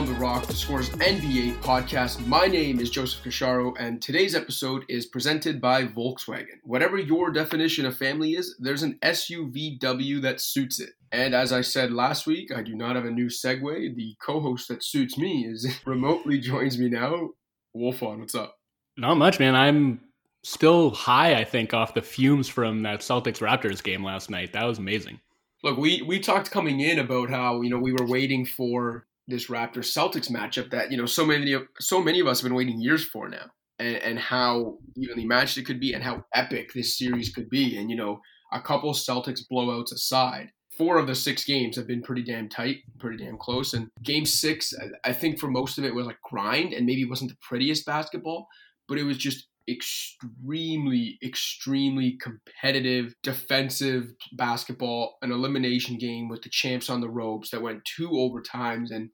Pound the Rock, the Scores NBA podcast. My name is Joseph Casciaro, and today's episode is presented by Volkswagen. Whatever your definition of family is, there's an SUVW that suits it. And as I said last week, I do not have a new segue. The co-host that suits me is remotely joins me now. Wolfond, what's up? Not much, man. I'm still high, I think, off the fumes from that Celtics Raptors game last night. That was amazing. Look, we we talked coming in about how you know we were waiting for this Raptors Celtics matchup that you know so many of so many of us have been waiting years for now, and, and how evenly matched it could be, and how epic this series could be. And you know, a couple Celtics blowouts aside, four of the six games have been pretty damn tight, pretty damn close. And game six, I think for most of it was like grind, and maybe it wasn't the prettiest basketball, but it was just extremely, extremely competitive defensive basketball, an elimination game with the champs on the ropes that went two overtimes. And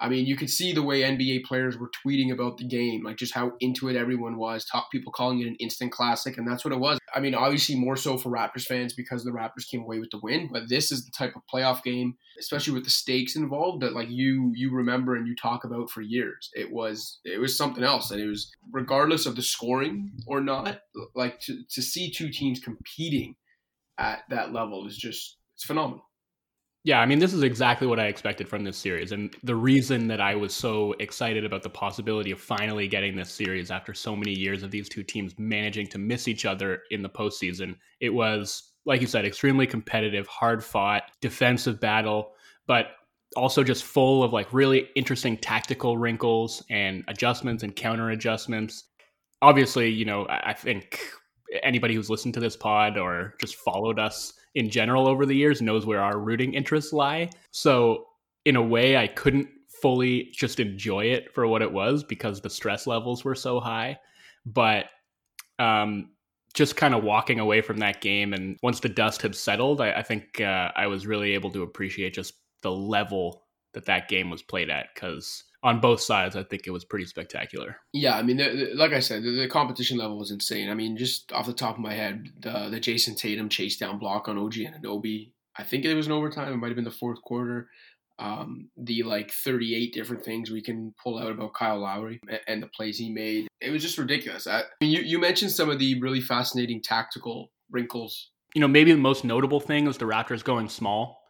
I mean, you could see the way NBA players were tweeting about the game, like just how into it everyone was. Top people calling it an instant classic, and that's what it was. I mean, obviously more so for Raptors fans because the Raptors came away with the win, but this is the type of playoff game, especially with the stakes involved, that like you you remember and you talk about for years. It was it was something else, and it was regardless of the scoring or not, like to to see two teams competing at that level is just it's phenomenal. Yeah, I mean, this is exactly what I expected from this series. And the reason that I was so excited about the possibility of finally getting this series after so many years of these two teams managing to miss each other in the postseason, it was, like you said, extremely competitive, hard fought, defensive battle, but also just full of like really interesting tactical wrinkles and adjustments and counter adjustments. Obviously, you know, I think anybody who's listened to this pod or just followed us in general over the years knows where our rooting interests lie. So, in a way, I couldn't fully just enjoy it for what it was because the stress levels were so high. But um, just kind of walking away from that game, and once the dust had settled, I, I think uh, I was really able to appreciate just the level that that game was played at because on both sides, I think it was pretty spectacular. Yeah, I mean, the, the, like I said, the, the, competition level was insane. I mean, just off the top of my head, the the Jayson Tatum chase down block on OG Anunoby. I think it was an overtime. It might have been the fourth quarter. Um, the like 38 different things we can pull out about Kyle Lowry and, and the plays he made. It was just ridiculous. I, I mean, you, you mentioned some of the really fascinating tactical wrinkles. You know, maybe the most notable thing was the Raptors going small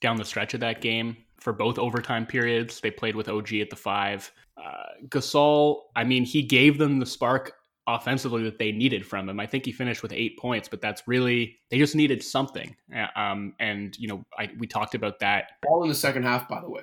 down the stretch of that game for both overtime periods. They played with OG at the five. Uh, Gasol, I mean, he gave them the spark offensively that they needed from him. I think he finished with eight points, but that's really they just needed something. Uh, um, and you know, I, we talked about that all in the second half, by the way.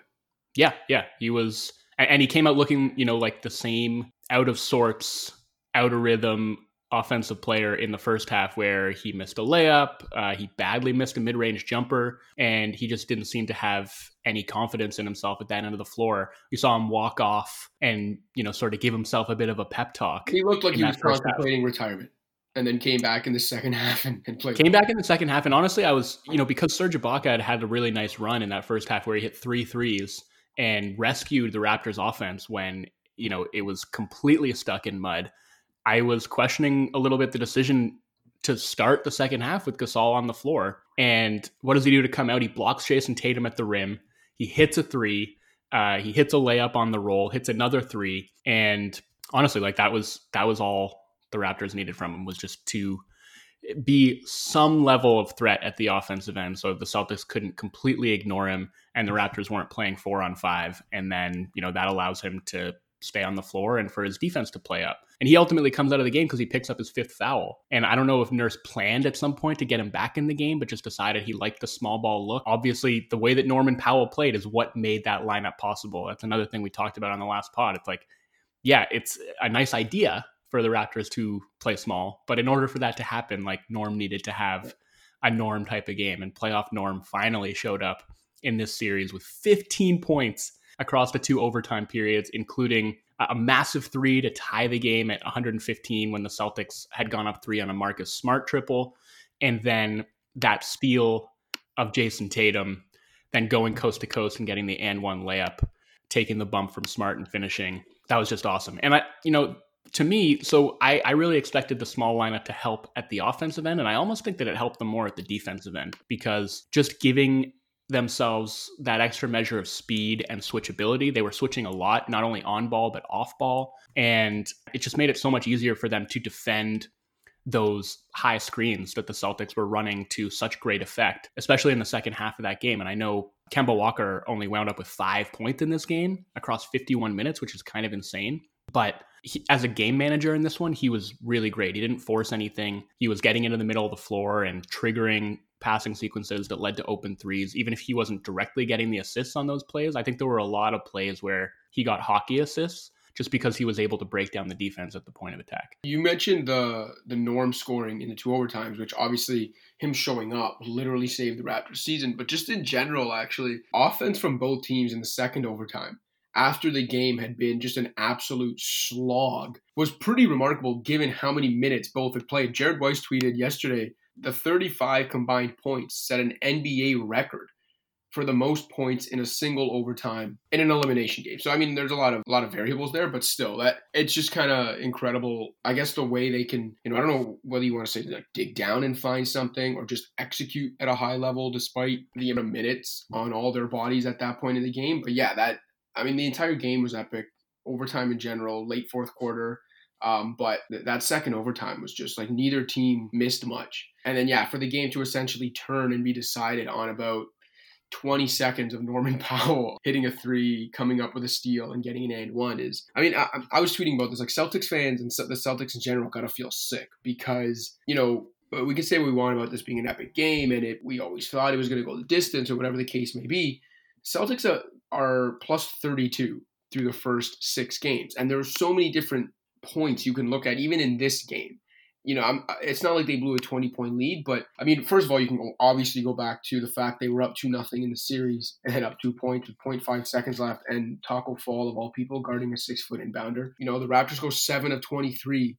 Yeah, yeah, he was, and he came out looking, you know, like the same out of sorts, out of rhythm offensive player in the first half where he missed a layup, uh, he badly missed a mid range jumper, and he just didn't seem to have any confidence in himself at that end of the floor. You saw him walk off and, you know, sort of give himself a bit of a pep talk. He looked like he was contemplating half. retirement. And then came back in the second half and, and, played. Came back in the second half. And honestly, I was, you know, because Serge Ibaka had had a really nice run in that first half where he hit three threes and rescued the Raptors offense when, you know, it was completely stuck in mud. I was questioning a little bit the decision to start the second half with Gasol on the floor. And what does he do to come out? He blocks Jayson Tatum at the rim. He hits a three. Uh, he hits a layup on the roll, hits another three, and honestly, like that was that was all the Raptors needed from him was just to be some level of threat at the offensive end, so the Celtics couldn't completely ignore him, and the Raptors weren't playing four on five, and then you know that allows him to stay on the floor and for his defense to play up. And he ultimately comes out of the game because he picks up his fifth foul. And I don't know if Nurse planned at some point to get him back in the game, but just decided he liked the small ball look. Obviously, the way that Norman Powell played is what made that lineup possible. That's another thing we talked about on the last pod. It's like, yeah, it's a nice idea for the Raptors to play small, but in order for that to happen, like Norm needed to have a Norm type of game, and playoff Norm finally showed up in this series with 15 points across the two overtime periods, including a massive three to tie the game at 115 when the Celtics had gone up three on a Marcus Smart triple. And then that steal of Jayson Tatum, then going coast to coast and getting the and one layup, taking the bump from Smart and finishing. That was just awesome. And I, you know, to me, so I, I really expected the small lineup to help at the offensive end. And I almost think that it helped them more at the defensive end because just giving themselves that extra measure of speed and switchability. They were switching a lot, not only on ball, but off ball. And it just made it so much easier for them to defend those high screens that the Celtics were running to such great effect, especially in the second half of that game. And I know Kemba Walker only wound up with five points in this game across 51 minutes, which is kind of insane. But he, as a game manager in this one, he was really great. He didn't force anything. He was getting into the middle of the floor and triggering passing sequences that led to open threes, even if he wasn't directly getting the assists on those plays. I think there were a lot of plays where he got hockey assists just because he was able to break down the defense at the point of attack. You mentioned the the norm scoring in the two overtimes, which obviously him showing up literally saved the Raptors season, but just in general actually, offense from both teams in the second overtime after the game had been just an absolute slog was pretty remarkable given how many minutes both had played. Jared Weiss tweeted yesterday the 35 combined points set an NBA record for the most points in a single overtime in an elimination game. So I mean there's a lot of a lot of variables there, but still that it's just kind of incredible. I guess the way they can, you know, I don't know whether you want to say like dig down and find something or just execute at a high level despite the amount of minutes on all their bodies at that point in the game. But yeah, that I mean the entire game was epic. Overtime in general, late fourth quarter. Um, but th- that second overtime was just like neither team missed much. And then, yeah, for the game to essentially turn and be decided on about 20 seconds of Norman Powell hitting a three, coming up with a steal, and getting an and one is. I mean, I, I was tweeting about this. Like Celtics fans and the Celtics in general got to feel sick because you know we can say what we want about this being an epic game, and it we always thought it was going to go the distance or whatever the case may be. Celtics are, are plus 32 through the first six games, and there are so many different points you can look at even in this game you know, I'm, it's not like they blew a 20 point lead, but I mean, first of all, you can obviously go back to the fact they were up 2 nothing in the series and had up two points with 0.5 seconds left, and Tacko Fall, of all people, guarding a six foot inbounder. You know, the Raptors go 7 of 23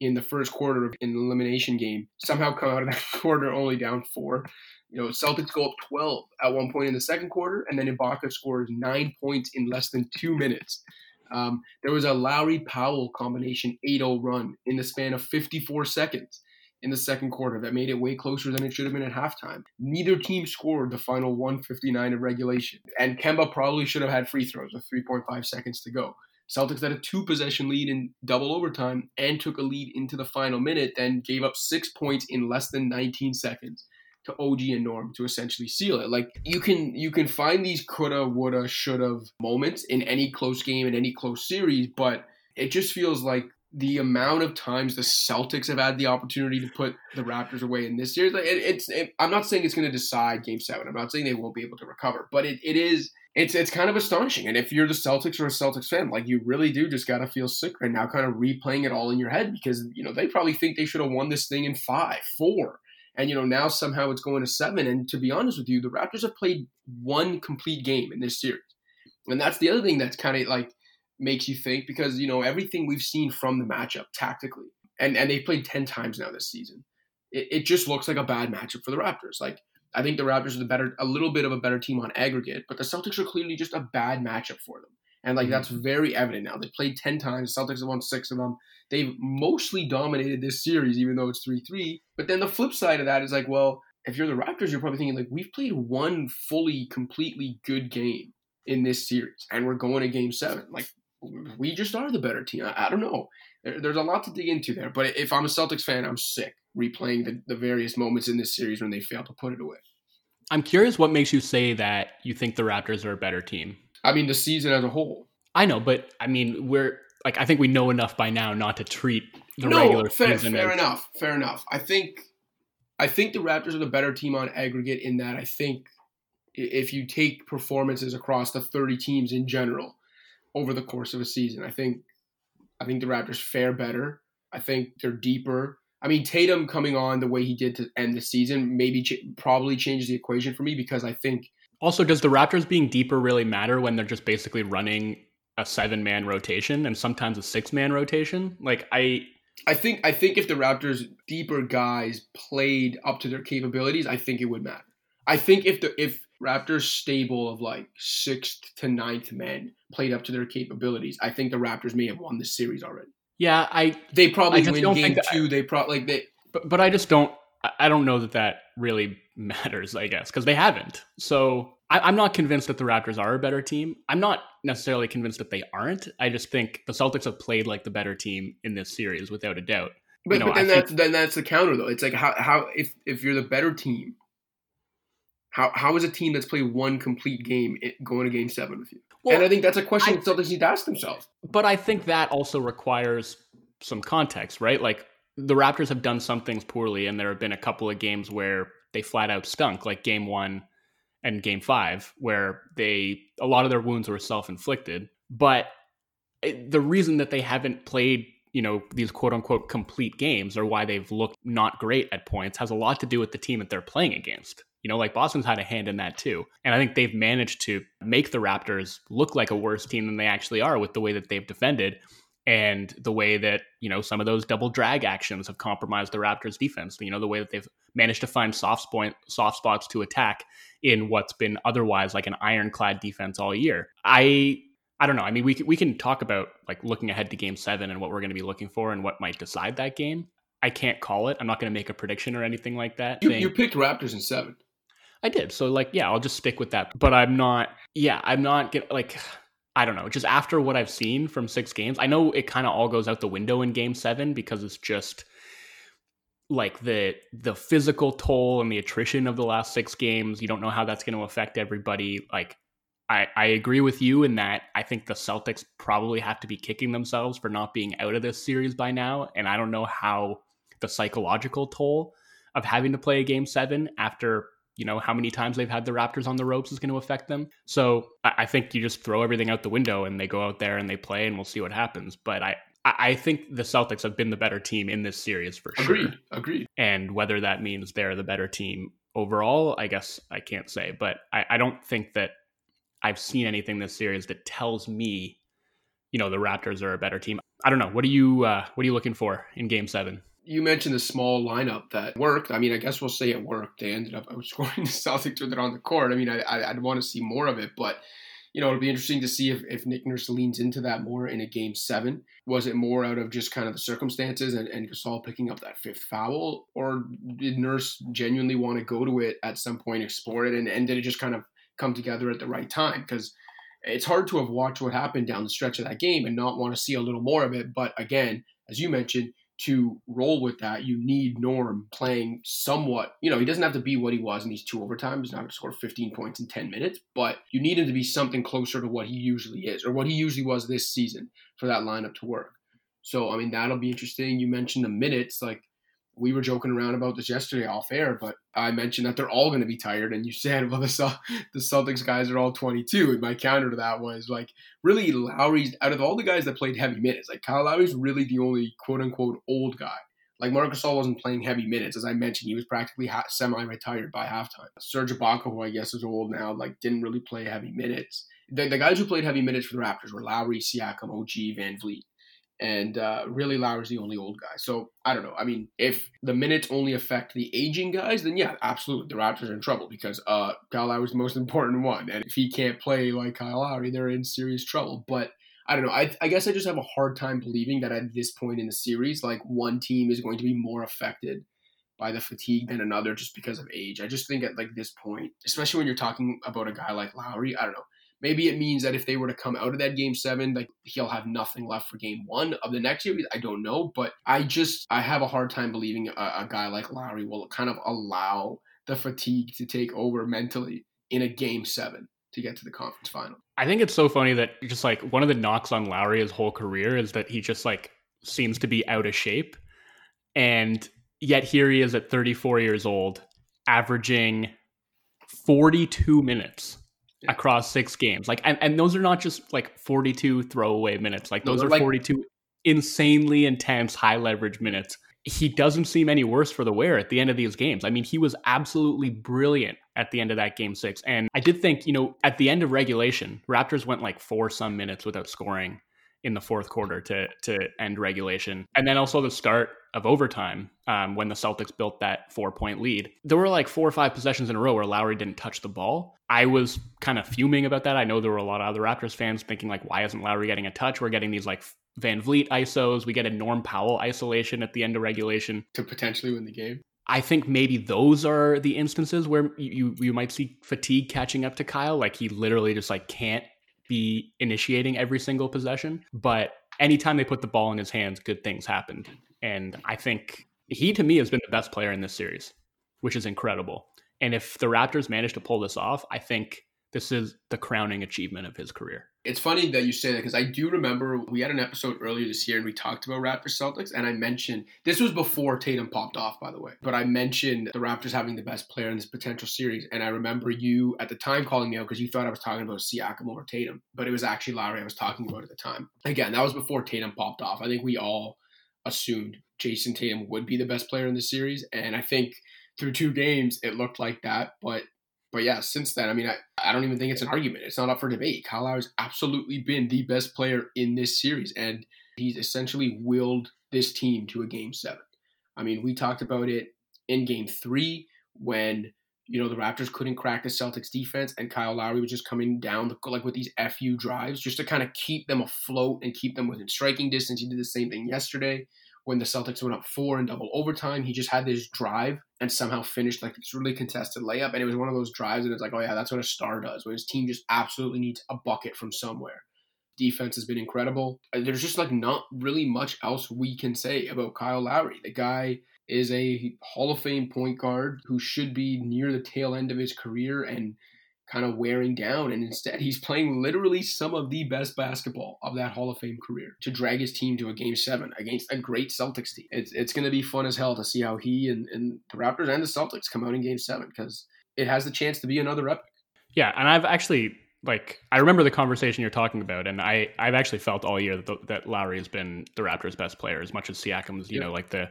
in the first quarter of an elimination game, somehow come out of that quarter only down four. You know, Celtics go up 12 at one point in the second quarter, and then Ibaka scores nine points in less than two minutes. Um, there was a Lowry Powell combination 8 0 run in the span of 54 seconds in the second quarter that made it way closer than it should have been at halftime. Neither team scored the final 159 of regulation, and Kemba probably should have had free throws with 3.5 seconds to go. Celtics had a two possession lead in double overtime and took a lead into the final minute, then gave up six points in less than 19 seconds to OG and Norm to essentially seal it. Like you can you can find these coulda, woulda, shoulda moments in any close game in any close series, but it just feels like the amount of times the Celtics have had the opportunity to put the Raptors away in this series, like it, it's, it, I'm not saying it's going to decide Game Seven. I'm not saying they won't be able to recover, but it, it is, it's, it's kind of astonishing. And if you're the Celtics or a Celtics fan, like you really do just got to feel sick right now, kind of replaying it all in your head because you know they probably think they should have won this thing in five, four, and you know now somehow it's going to seven. And to be honest with you, the Raptors have played one complete game in this series, and that's the other thing that's kind of like makes you think because you know everything we've seen from the matchup tactically, and and they've played ten times now this season. It, it just looks like a bad matchup for the Raptors. Like I think the Raptors are the better, a little bit of a better team on aggregate, but the Celtics are clearly just a bad matchup for them. And like mm-hmm. that's very evident now. They played ten times. The Celtics have won six of them. They've mostly dominated this series, even though it's three three. But then the flip side of that is like, well, if you're the Raptors, you're probably thinking like, we've played one fully, completely good game in this series, and we're going to Game Seven. Like, we just are the better team. I, I don't know. There, there's a lot to dig into there. But if I'm a Celtics fan, I'm sick replaying the, the various moments in this series when they failed to put it away. I'm curious what makes you say that you think the Raptors are a better team. I mean, the season as a whole. I know, but I mean, we're like I think we know enough by now not to treat the no, regular fair, season. Fair as, enough. Fair enough. I think I think the Raptors are the better team on aggregate in that I think if you take performances across the 30 teams in general over the course of a season, I think I think the Raptors fare better. I think they're deeper. I mean, Tatum coming on the way he did to end the season maybe ch- probably changes the equation for me because I think. Also, does the Raptors being deeper really matter when they're just basically running a seven man rotation and sometimes a six man rotation. Like I I think I think if the Raptors deeper guys played up to their capabilities, I think it would matter. I think if the if Raptors stable of like sixth to ninth men played up to their capabilities, I think the Raptors may have won this series already. Yeah, I they probably I win game two. they probably like they but, but I just don't I don't know that that really matters, I guess, because they haven't. So I, am not convinced that the Raptors are a better team. I'm not necessarily convinced that they aren't. I just think the Celtics have played like the better team in this series without a doubt. But, you know, but then that's then that's the counter though. It's like how how if if you're the better team, how how is a team that's played one complete game eh, going to game seven with you? Well, and I think that's a question I, Celtics need to ask themselves. But I think that also requires some context, right? Like the Raptors have done some things poorly, and there have been a couple of games where they flat out stunk, like game one and game five, where they a lot of their wounds were self inflicted. But eh, the reason that they haven't played, you know, these quote unquote complete games or why they've looked not great at points has a lot to do with the team that they're playing against. You know, like Boston's had a hand in that too. And I think they've managed to make the Raptors look like a worse team than they actually are with the way that they've defended and the way that you know some of those double drag actions have compromised the Raptors defense. You know the way that they've managed to find soft point soft spots to attack in what's been otherwise like an ironclad defense all year. I I don't know. I mean, we can, we can talk about like looking ahead to Game Seven and what we're going to be looking for and what might decide that game. I can't call it. I'm not going to make a prediction or anything like that. You, you picked Raptors in seven. I did. So like, yeah, I'll just stick with that. But I'm not. Yeah, I'm not get like I don't know, just after what I've seen from six games, I know it kind of all goes out the window in game seven because it's just like the the physical toll and the attrition of the last six games. You don't know how that's going to affect everybody. Like I, I agree with you in that I think the Celtics probably have to be kicking themselves for not being out of this series by now. And I don't know how the psychological toll of having to play a game seven after you know how many times they've had the Raptors on the ropes is going to affect them. So I think you just throw everything out the window and they go out there and they play and we'll see what happens. But I I think the Celtics have been the better team in this series for sure. Agreed. Agreed. And whether that means they're the better team overall, I guess I can't say. But I, I don't think that I've seen anything this series that tells me, you know, the Raptors are a better team. I don't know. What are you uh, What are you looking for in Game Seven? You mentioned the small lineup that worked. I mean, I guess we'll say it worked. They ended up outscoring the Celtics with it on the court. I mean, I, would want to see more of it, but you know, it'll be interesting to see if, if Nick Nurse leans into that more in a game seven. Was it more out of just kind of the circumstances and, and Gasol picking up that fifth foul, or did Nurse genuinely want to go to it at some point, explore it, and, and did it just kind of come together at the right time? Because it's hard to have watched what happened down the stretch of that game and not want to see a little more of it. But again, as you mentioned, to roll with that, you need Norm playing somewhat. You know, he doesn't have to be what he was in these two overtimes. He's not going to score 15 points in 10 minutes, but you need him to be something closer to what he usually is or what he usually was this season for that lineup to work. So, I mean, that'll be interesting. You mentioned the minutes. Like, we were joking around about this yesterday off air, but I mentioned that they're all going to be tired, and you said, well, the the Celtics guys are all 22. And my counter to that was like, really, Lowry's out of all the guys that played heavy minutes, like Kyle Lowry's really the only quote unquote old guy. Like Marc Gasol wasn't playing heavy minutes, as I mentioned, he was practically ha- semi-retired by halftime. Serge Ibaka, who I guess is old now, like didn't really play heavy minutes. The, the guys who played heavy minutes for the Raptors were Lowry, Siakam, OG, VanVleet and uh, really Lowry's the only old guy. So I don't know. I mean, if the minutes only affect the aging guys, then yeah, absolutely, the Raptors are in trouble because uh, Kyle Lowry's the most important one, and if he can't play like Kyle Lowry, they're in serious trouble. But I don't know. I, I guess I just have a hard time believing that at this point in the series, like one team is going to be more affected by the fatigue than another just because of age. I just think at like this point, especially when you're talking about a guy like Lowry, I don't know. Maybe it means that if they were to come out of that game seven, like he'll have nothing left for game one of the next series. I don't know, but I just I have a hard time believing a, a guy like Lowry will kind of allow the fatigue to take over mentally in a game seven to get to the conference final. I think it's so funny that just like one of the knocks on Lowry his whole career is that he just like seems to be out of shape. And yet here he is at 34 years old, averaging 42 minutes across six games. Like, and, and those are not just like 42 throwaway minutes. Like, those are like, 42 insanely intense, high leverage minutes. He doesn't seem any worse for the wear at the end of these games. I mean, he was absolutely brilliant at the end of that game six. And I did think, you know, at the end of regulation, Raptors went like four some minutes without scoring in the fourth quarter to to end regulation, and then also the start of overtime um, when the Celtics built that four point lead. There were like four or five possessions in a row where Lowry didn't touch the ball. I was kind of fuming about that. I know there were a lot of other Raptors fans thinking like, why isn't Lowry getting a touch? We're getting these like VanVleet ISOs. We get a Norm Powell isolation at the end of regulation to potentially win the game. I think maybe those are the instances where you you might see fatigue catching up to Kyle. Like he literally just like can't be initiating every single possession. But anytime they put the ball in his hands, good things happened. And I think he to me has been the best player in this series, which is incredible. And if the Raptors manage to pull this off, I think this is the crowning achievement of his career. It's funny that you say that because I do remember we had an episode earlier this year and we talked about Raptors Celtics, and I mentioned this was before Tatum popped off, by the way. But I mentioned the Raptors having the best player in this potential series, and I remember you at the time calling me out because you thought I was talking about Siakam over Tatum, but it was actually Lowry I was talking about at the time. Again, that was before Tatum popped off. I think we all assumed Jayson Tatum would be the best player in the series, and I think through two games it looked like that, but but yeah, since then, I mean, I, I don't even think it's an argument. It's not up for debate. Kyle Lowry's absolutely been the best player in this series, and he's essentially willed this team to a game seven. I mean, we talked about it in game three when, you know, the Raptors couldn't crack the Celtics defense, and Kyle Lowry was just coming down the, like with these FU drives just to kind of keep them afloat and keep them within striking distance. He did the same thing yesterday when the Celtics went up four in double overtime. He just had this drive and somehow finished like this really contested layup. And it was one of those drives, and it's like, oh yeah, that's what a star does when his team just absolutely needs a bucket from somewhere. Defense has been incredible. Uh, there's just like not really much else we can say about Kyle Lowry. The guy is a Hall of Fame point guard who should be near the tail end of his career and kind of wearing down. And instead, he's playing literally some of the best basketball of that Hall of Fame career to drag his team to a game seven against a great Celtics team. It's, it's going to be fun as hell to see how he and, and the Raptors and the Celtics come out in game seven because it has the chance to be another epic. Yeah. And I've actually like I remember the conversation you're talking about, and I I've actually felt all year that, that Lowry has been the Raptors' best player as much as Siakam's you know like the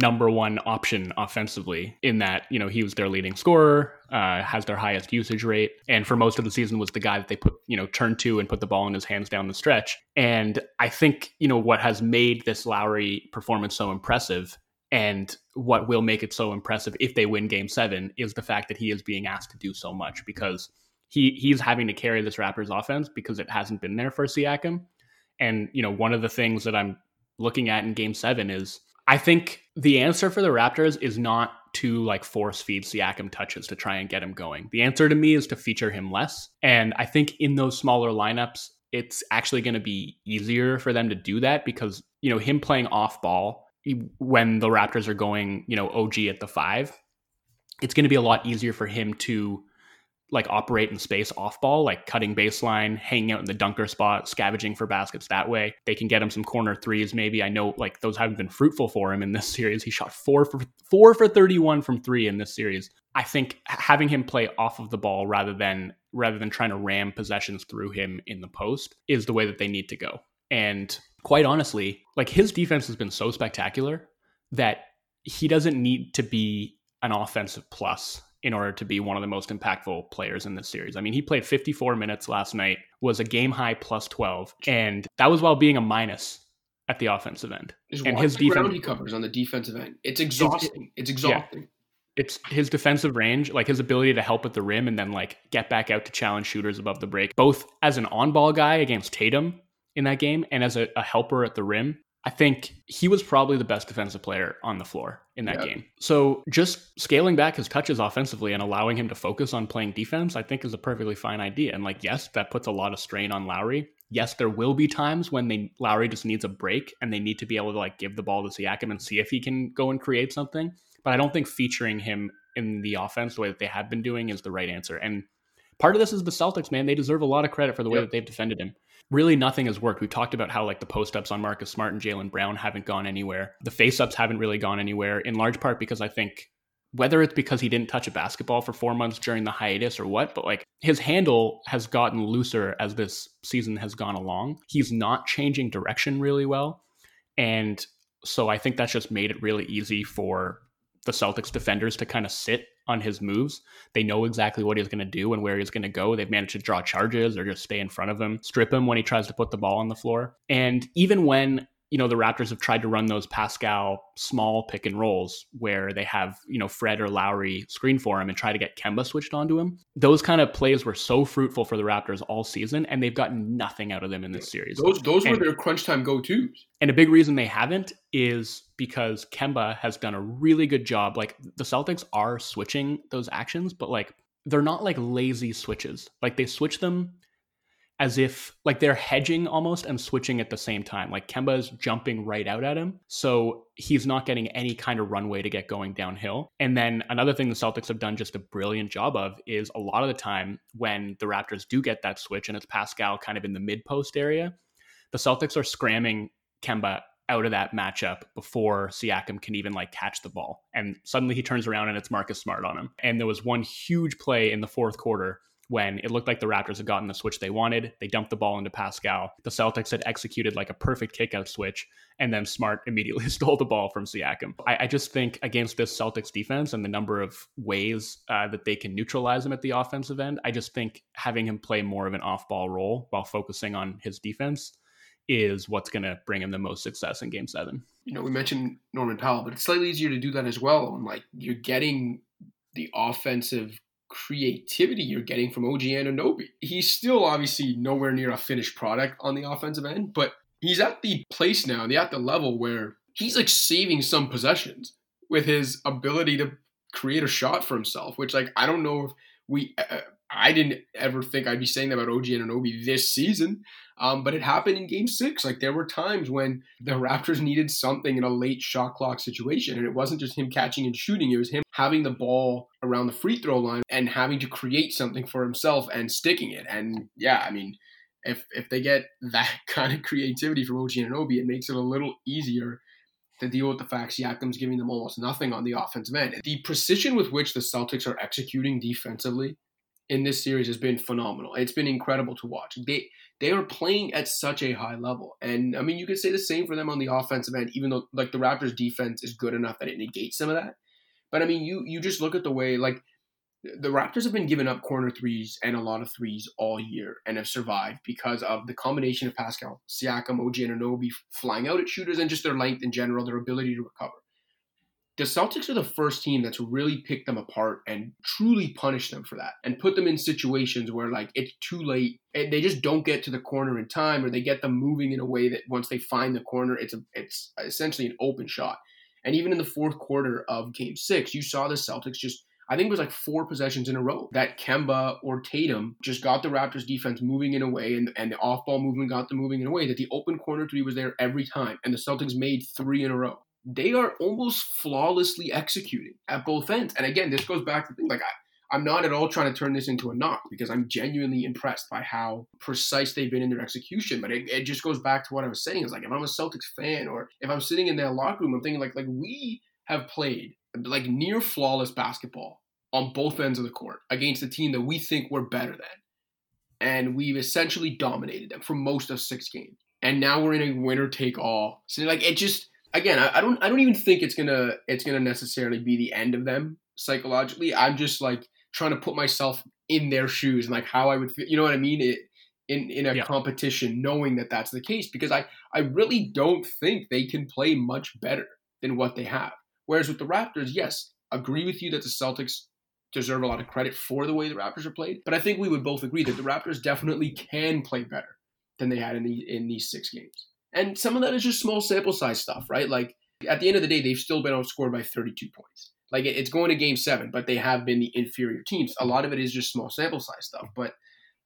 number one option offensively. In that you know he was their leading scorer, uh, has their highest usage rate, and for most of the season was the guy that they put you know turned to and put the ball in his hands down the stretch. And I think you know what has made this Lowry performance so impressive and what will make it so impressive if they win game seven is the fact that he is being asked to do so much because he he's having to carry this Raptors offense because it hasn't been there for Siakam. And you know, one of the things that I'm looking at in Game Seven is I think the answer for the Raptors is not to like force feed Siakam touches to try and get him going. The answer to me is to feature him less. And I think in those smaller lineups, it's actually going to be easier for them to do that because you know him playing off ball when the Raptors are going you know OG at the five, it's going to be a lot easier for him to like operate in space off ball, like cutting baseline, hanging out in the dunker spot, scavenging for baskets that way. They can get him some corner threes. Maybe I know like those haven't been fruitful for him in this series. He shot four for four for 31 from three in this series. I think having him play off of the ball rather than rather than trying to ram possessions through him in the post is the way that they need to go. And quite honestly, like his defense has been so spectacular that he doesn't need to be an offensive plus in order to be one of the most impactful players in this series. I mean, he played 54 minutes last night, was a game high plus 12, and that was while being a minus at the offensive end. Just and his defense he covers on the defensive end. It's exhausting. It's, it's exhausting. Yeah. It's his defensive range, like his ability to help at the rim and then like get back out to challenge shooters above the break, both as an on-ball guy against Tatum in that game and as a, a helper at the rim I think he was probably the best defensive player on the floor in that yeah. game. So just scaling back his touches offensively and allowing him to focus on playing defense, I think is a perfectly fine idea. And like, yes, that puts a lot of strain on Lowry. Yes, there will be times when they Lowry just needs a break and they need to be able to like give the ball to Siakam and see if he can go and create something. But I don't think featuring him in the offense the way that they have been doing is the right answer. And part of this is the Celtics, man. They deserve a lot of credit for the way yep. that they've defended him really nothing has worked. We talked about how like the post ups on Marcus Smart and Jaylen Brown haven't gone anywhere. The face ups haven't really gone anywhere, in large part because I think whether it's because he didn't touch a basketball for four months during the hiatus or what, but like his handle has gotten looser as this season has gone along. He's not changing direction really well. And so I think that's just made it really easy for the Celtics defenders to kind of sit on his moves. They know exactly what he's going to do and where he's going to go. They've managed to draw charges or just stay in front of him, strip him when he tries to put the ball on the floor. And even when you know, the Raptors have tried to run those Pascal small pick and rolls where they have, you know, Fred or Lowry screen for him and try to get Kemba switched onto him. Those kind of plays were so fruitful for the Raptors all season, and they've gotten nothing out of them in this series. Those those and, were their crunch time go tos. And a big reason they haven't is because Kemba has done a really good job. Like the Celtics are switching those actions, but like they're not like lazy switches. Like they switch them as if like they're hedging almost and switching at the same time. Like Kemba is jumping right out at him. So he's not getting any kind of runway to get going downhill. And then another thing the Celtics have done just a brilliant job of is a lot of the time when the Raptors do get that switch and it's Pascal kind of in the mid post area, the Celtics are scramming Kemba out of that matchup before Siakam can even like catch the ball. And suddenly he turns around and it's Marcus Smart on him. And there was one huge play in the fourth quarter when it looked like the Raptors had gotten the switch they wanted. They dumped the ball into Pascal. The Celtics had executed like a perfect kickout switch, and then Smart immediately stole the ball from Siakam. I, I just think against this Celtics defense and the number of ways uh, that they can neutralize him at the offensive end, I just think having him play more of an off ball role while focusing on his defense is what's going to bring him the most success in game seven. You know, we mentioned Norman Powell, but it's slightly easier to do that as well. And like you're getting the offensive creativity you're getting from OG Anunoby. He's still obviously nowhere near a finished product on the offensive end, but he's at the place now, the at the level where he's like saving some possessions with his ability to create a shot for himself, which like I don't know if we uh, I didn't ever think I'd be saying that about OG and Anunoby this season. Um, but it happened in game six. Like there were times when the Raptors needed something in a late shot clock situation. And it wasn't just him catching and shooting, it was him having the ball around the free throw line and having to create something for himself and sticking it. And yeah, I mean, if if they get that kind of creativity from OG and Anunoby, it makes it a little easier to deal with the fact Siakam's giving them almost nothing on the offensive end. The precision with which the Celtics are executing defensively in this series has been phenomenal. It's been incredible to watch. They they are playing at such a high level. And I mean, you could say the same for them on the offensive end, even though like the Raptors defense is good enough that it negates some of that. But I mean, you you just look at the way like the Raptors have been giving up corner threes and a lot of threes all year and have survived because of the combination of Pascal, Siakam, OG, and Anunoby flying out at shooters and just their length in general, their ability to recover the Celtics are the first team that's really picked them apart and truly punished them for that and put them in situations where like it's too late and they just don't get to the corner in time or they get them moving in a way that once they find the corner it's a, it's essentially an open shot. And even in the fourth quarter of game 6, you saw the Celtics just I think it was like four possessions in a row that Kemba or Tatum just got the Raptors defense moving in a way and, and the off ball movement got them moving in a way that the open corner three was there every time. And the Celtics made three in a row they are almost flawlessly executing at both ends. And again, this goes back to the thing like I, I'm not at all trying to turn this into a knock because I'm genuinely impressed by how precise they've been in their execution. But it, it just goes back to what I was saying. Is like if I'm a Celtics fan or if I'm sitting in that locker room, I'm thinking like like we have played like near flawless basketball on both ends of the court against a team that we think we're better than. And we've essentially dominated them for most of six games. And now we're in a winner take all. So like it just again, I, I, don't I don't even think it's gonna it's gonna necessarily be the end of them psychologically. I'm just like trying to put myself in their shoes and like how I would feel. You know what I mean? It, in in a yeah. competition, knowing that that's the case, because I I really don't think they can play much better than what they have. Whereas with the Raptors, yes, agree with you that the Celtics deserve a lot of credit for the way the Raptors are played, but I think we would both agree that the Raptors definitely can play better than they had in the in these six games. And some of that is just small sample size stuff, right? Like at the end of the day, they've still been outscored by 32 points. Like it's going to game seven, but they have been the inferior teams. A lot of it is just small sample size stuff. But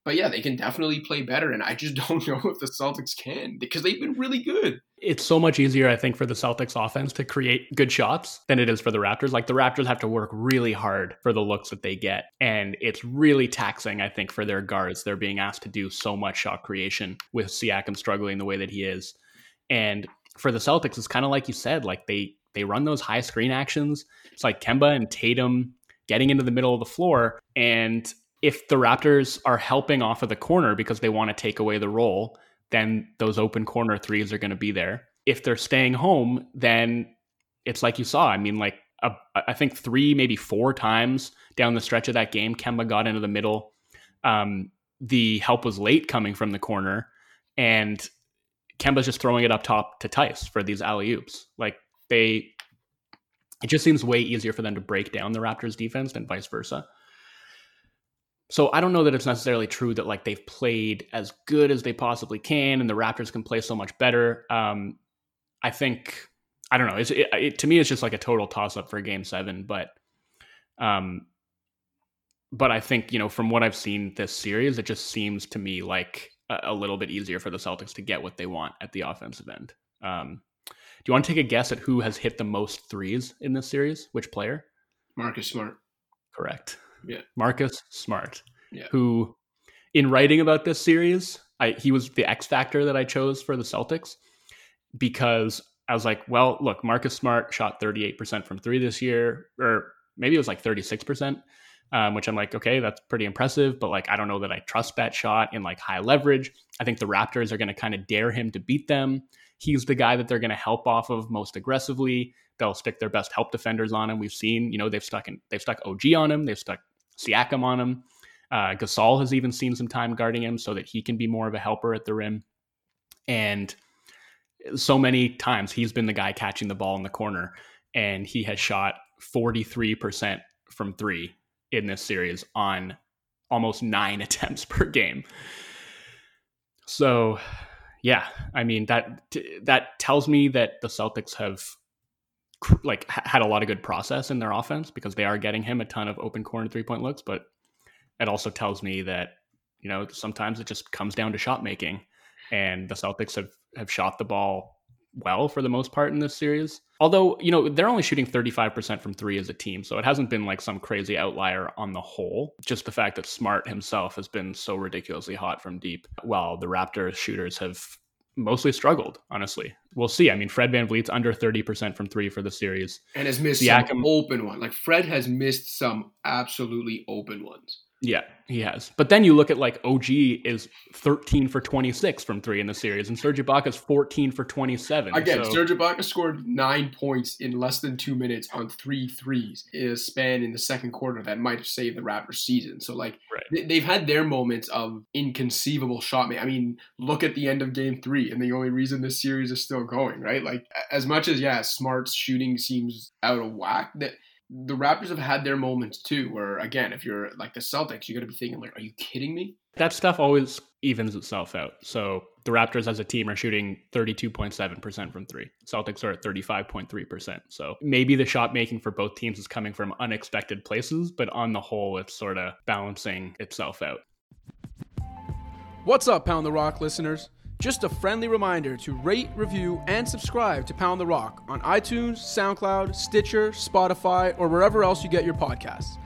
but yeah, they can definitely play better. And I just don't know if the Celtics can because they've been really good. It's so much easier, I think, for the Celtics offense to create good shots than it is for the Raptors. Like the Raptors have to work really hard for the looks that they get. And it's really taxing, I think, for their guards. They're being asked to do so much shot creation with Siakam struggling the way that he is. And for the Celtics, it's kind of like you said, like they they run those high screen actions. It's like Kemba and Tatum getting into the middle of the floor. And if the Raptors are helping off of the corner because they want to take away the roll, then those open corner threes are going to be there. If they're staying home, then it's like you saw. I mean, like a, I think three, maybe four times down the stretch of that game, Kemba got into the middle. Um, the help was late coming from the corner, and Kemba's just throwing it up top to Theis for these alley oops. Like they, it just seems way easier for them to break down the Raptors defense than vice versa. So I don't know that it's necessarily true that like they've played as good as they possibly can, and the Raptors can play so much better. Um, I think I don't know. It's it, it, to me, it's just like a total toss up for Game Seven, but um, but I think you know from what I've seen this series, it just seems to me like a, a little bit easier for the Celtics to get what they want at the offensive end. Um, do you want to take a guess at who has hit the most threes in this series? Which player? Marcus Smart. Correct. Yeah. Marcus Smart. Yeah. Who, in writing about this series, I he was the X factor that I chose for the Celtics because I was like, well, look, Marcus Smart shot 38% from three this year, or maybe it was like 36%, um, which I'm like, okay, that's pretty impressive. But like, I don't know that I trust that shot in like high leverage. I think the Raptors are going to kind of dare him to beat them. He's the guy that they're going to help off of most aggressively. They'll stick their best help defenders on him. We've seen, you know, they've stuck in, they've stuck OG on him. They've stuck Siakam on him. Uh, Gasol has even seen some time guarding him so that he can be more of a helper at the rim. And so many times he's been the guy catching the ball in the corner, and he has shot 43% from three in this series on almost nine attempts per game. So yeah, I mean that that tells me that the Celtics have like had a lot of good process in their offense because they are getting him a ton of open corner three point looks, but it also tells me that you know sometimes it just comes down to shot making, and the Celtics have have shot the ball well for the most part in this series. Although, you know, they're only shooting 35% from three as a team. So it hasn't been like some crazy outlier on the whole. Just the fact that Smart himself has been so ridiculously hot from deep, while the Raptors shooters have mostly struggled, honestly. We'll see. I mean, Fred VanVleet's under 30% from three for the series. And has missed Siakam, some open one. Like Fred has missed some absolutely open ones. Yeah, he has. But then you look at like OG is 13 for 26 from three in the series, and Serge Ibaka's 14 for 27. Again, so. Serge Ibaka scored nine points in less than two minutes on three threes in a span in the second quarter that might have saved the Raptors season. So, like, right. they've had their moments of inconceivable shot. I mean, look at the end of game three, and the only reason this series is still going, right? Like, as much as, yeah, Smart's shooting seems out of whack, that the Raptors have had their moments too, where again, if you're like the Celtics, you're gonna be thinking like, "Are you kidding me?" That stuff always evens itself out. So the Raptors as a team are shooting 32.7% from three. Celtics are at 35.3%. So maybe the shot making for both teams is coming from unexpected places, but on the whole, it's sort of balancing itself out. What's up, Pound the Rock listeners? Just a friendly reminder to rate, review, and subscribe to Pound the Rock on iTunes, SoundCloud, Stitcher, Spotify, or wherever else you get your podcasts.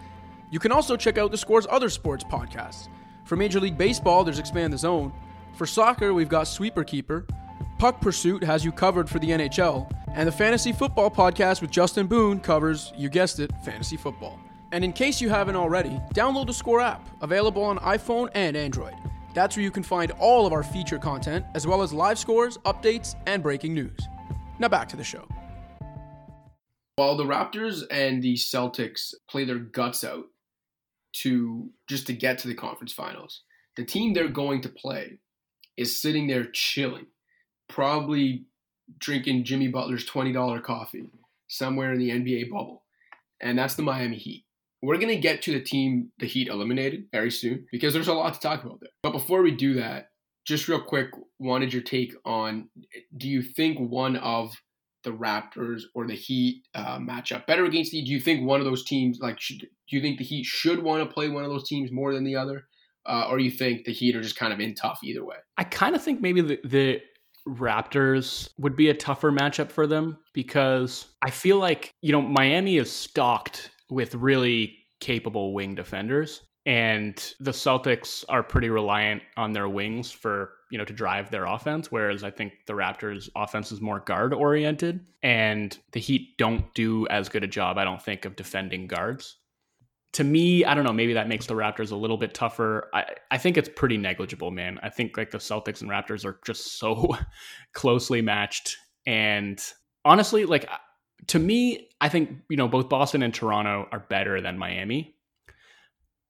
You can also check out the Score's other sports podcasts. For Major League Baseball, there's Expand the Zone. For soccer, we've got Sweeper Keeper. Puck Pursuit has you covered for the NHL. And the Fantasy Football Podcast with Justin Boone covers, you guessed it, fantasy football. And in case you haven't already, download the Score app, available on iPhone and Android. That's where you can find all of our feature content, as well as live scores, updates, and breaking news. Now back to the show. While the Raptors and the Celtics play their guts out to just to get to the conference finals, the team they're going to play is sitting there chilling, probably drinking Jimmy Butler's $20 coffee somewhere in the NBA bubble. And that's the Miami Heat. We're going to get to the team the Heat eliminated very soon because there's a lot to talk about there. But before we do that, just real quick, wanted your take on do you think one of the Raptors or the Heat uh, match up better against the? Do you think one of those teams like should, do you think the Heat should want to play one of those teams more than the other, uh, or you think the Heat are just kind of in tough either way? I kind of think maybe the, the Raptors would be a tougher matchup for them because I feel like you know Miami is stocked with really capable wing defenders. And the Celtics are pretty reliant on their wings for, you know, to drive their offense. Whereas I think the Raptors offense is more guard oriented. And the Heat don't do as good a job, I don't think, of defending guards. To me, I don't know, maybe that makes the Raptors a little bit tougher. I, I think it's pretty negligible, man. I think like the Celtics and Raptors are just so closely matched. And honestly, like to me, I think, you know, both Boston and Toronto are better than Miami.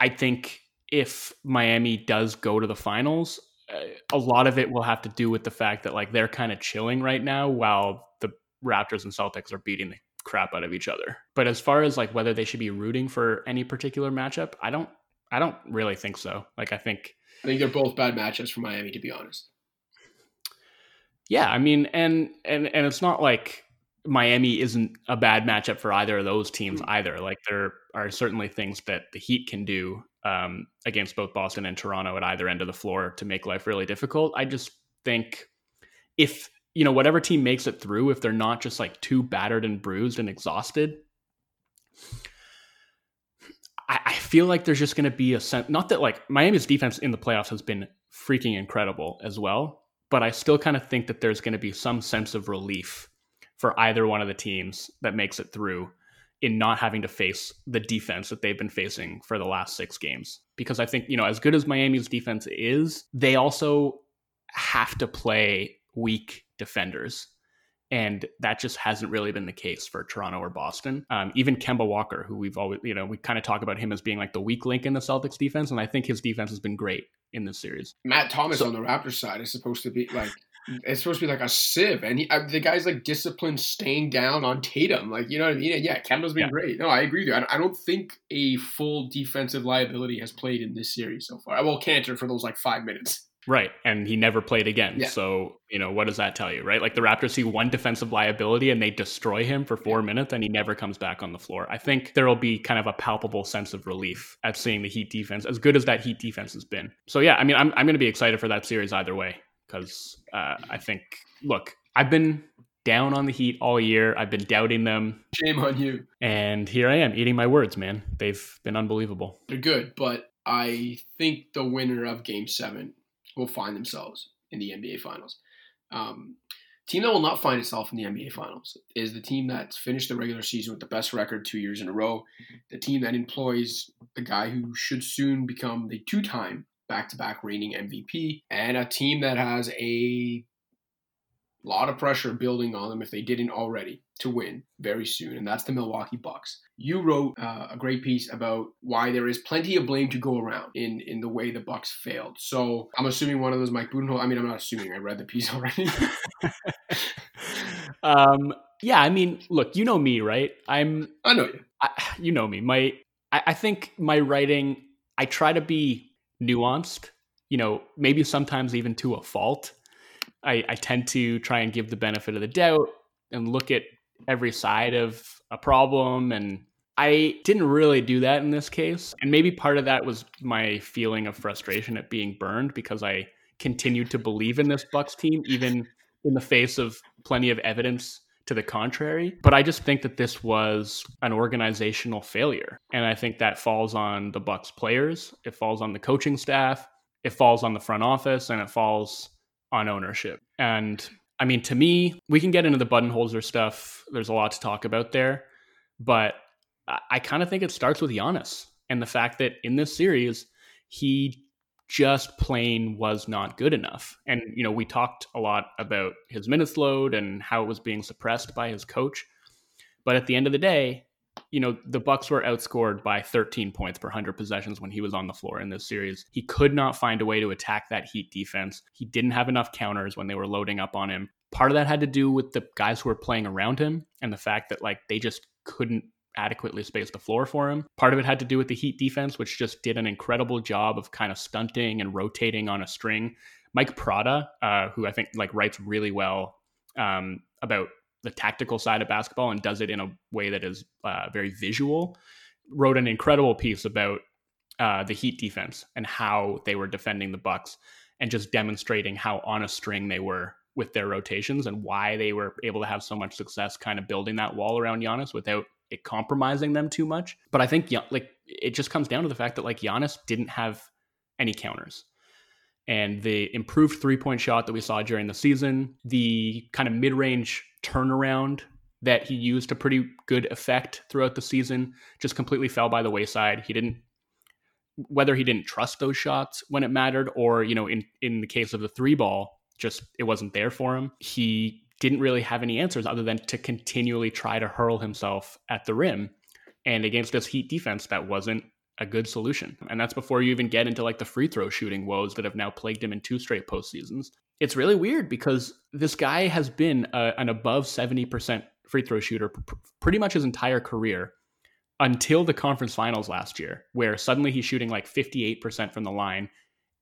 I think if Miami does go to the finals, uh, a lot of it will have to do with the fact that like they're kind of chilling right now while the Raptors and Celtics are beating the crap out of each other. But as far as like whether they should be rooting for any particular matchup, I don't I don't really think so. Like I think I think they're both bad matchups for Miami to be honest. Yeah, I mean and and and it's not like Miami isn't a bad matchup for either of those teams mm-hmm. either. Like there are certainly things that the Heat can do um, against both Boston and Toronto at either end of the floor to make life really difficult. I just think if you know whatever team makes it through, if they're not just like too battered and bruised and exhausted, I, I feel like there's just going to be a sense. Not that like Miami's defense in the playoffs has been freaking incredible as well, but I still kind of think that there's going to be some sense of relief for either one of the teams that makes it through in not having to face the defense that they've been facing for the last six games. Because I think, you know, as good as Miami's defense is, they also have to play weak defenders. And that just hasn't really been the case for Toronto or Boston. Um, even Kemba Walker, who we've always, you know, we kind of talk about him as being like the weak link in the Celtics defense. And I think his defense has been great in this series. Matt Thomas so, on the Raptors side is supposed to be like it's supposed to be like a sieve, and he, uh, the guy's like disciplined, staying down on Tatum. Like you know what I mean? And yeah, Kemba's been yeah. great. No, I agree with you. I, I, don't think a full defensive liability has played in this series so far. Well, Kanter for those like five minutes. Right, and he never played again. Yeah. So you know what does that tell you, right? Like the Raptors see one defensive liability and they destroy him for four minutes, and he never comes back on the floor. I think there will be kind of a palpable sense of relief at seeing the Heat defense, as good as that Heat defense has been. So yeah, I mean, I'm I'm going to be excited for that series either way because uh, I think, look, I've been down on the Heat all year. I've been doubting them. Shame on you. And here I am eating my words, man. They've been unbelievable. They're good, but I think the winner of Game Seven will find themselves in the NBA Finals. Um, team that will not find itself in the NBA Finals is the team that's finished the regular season with the best record two years in a row. The team that employs the guy who should soon become the two-time back to back reigning MVP, and a team that has a lot of pressure building on them if they didn't already to win very soon, and that's the Milwaukee Bucks. You wrote uh, a great piece about why there is plenty of blame to go around in in the way the Bucks failed. So I'm assuming one of those Mike Budenholzer. I mean, I'm not assuming. I read the piece already. um, yeah, I mean, look, you know me, right? I'm. I know you. I, you know me. My, I, I think my writing. I try to be nuanced, you know, maybe sometimes even to a fault. I, I tend to try and give the benefit of the doubt and look at every side of a problem. And I didn't really do that in this case. And maybe part of that was my feeling of frustration at being burned because I continued to believe in this Bucks team, even in the face of plenty of evidence to the contrary. But I just think that this was an organizational failure. And I think that falls on the Bucks players, it falls on the coaching staff, it falls on the front office, and it falls on ownership. And I mean, to me, we can get into the Budenholzer stuff. There's a lot to talk about there. But I kind of think it starts with Giannis and the fact that in this series, he just plain was not good enough. And, you know, we talked a lot about his minutes load and how it was being suppressed by his coach. But at the end of the day, you know, the Bucks were outscored by 13 points per 100 possessions when he was on the floor in this series. He could not find a way to attack that Heat defense. He didn't have enough counters when they were loading up on him. Part of that had to do with the guys who were playing around him and the fact that like they just couldn't adequately space the floor for him. Part of it had to do with the Heat defense, which just did an incredible job of kind of stunting and rotating on a string. Mike Prada, uh, who I think like writes really well um, about the tactical side of basketball and does it in a way that is uh, very visual, wrote an incredible piece about uh, the Heat defense and how they were defending the Bucks and just demonstrating how on a string they were with their rotations and why they were able to have so much success kind of building that wall around Giannis without it compromising them too much. But I think like it just comes down to the fact that like Giannis didn't have any counters. And the improved three point shot that we saw during the season, the kind of mid range turnaround that he used to pretty good effect throughout the season, just completely fell by the wayside. He didn't, whether he didn't trust those shots when it mattered, or, you know, in, in the case of the three ball, just it wasn't there for him. He didn't really have any answers other than to continually try to hurl himself at the rim. And against this Heat defense, that wasn't a good solution. And that's before you even get into like the free throw shooting woes that have now plagued him in two straight postseasons. It's really weird because this guy has been a, an above 70% free throw shooter pr- pretty much his entire career until the conference finals last year, where suddenly he's shooting like 58% from the line,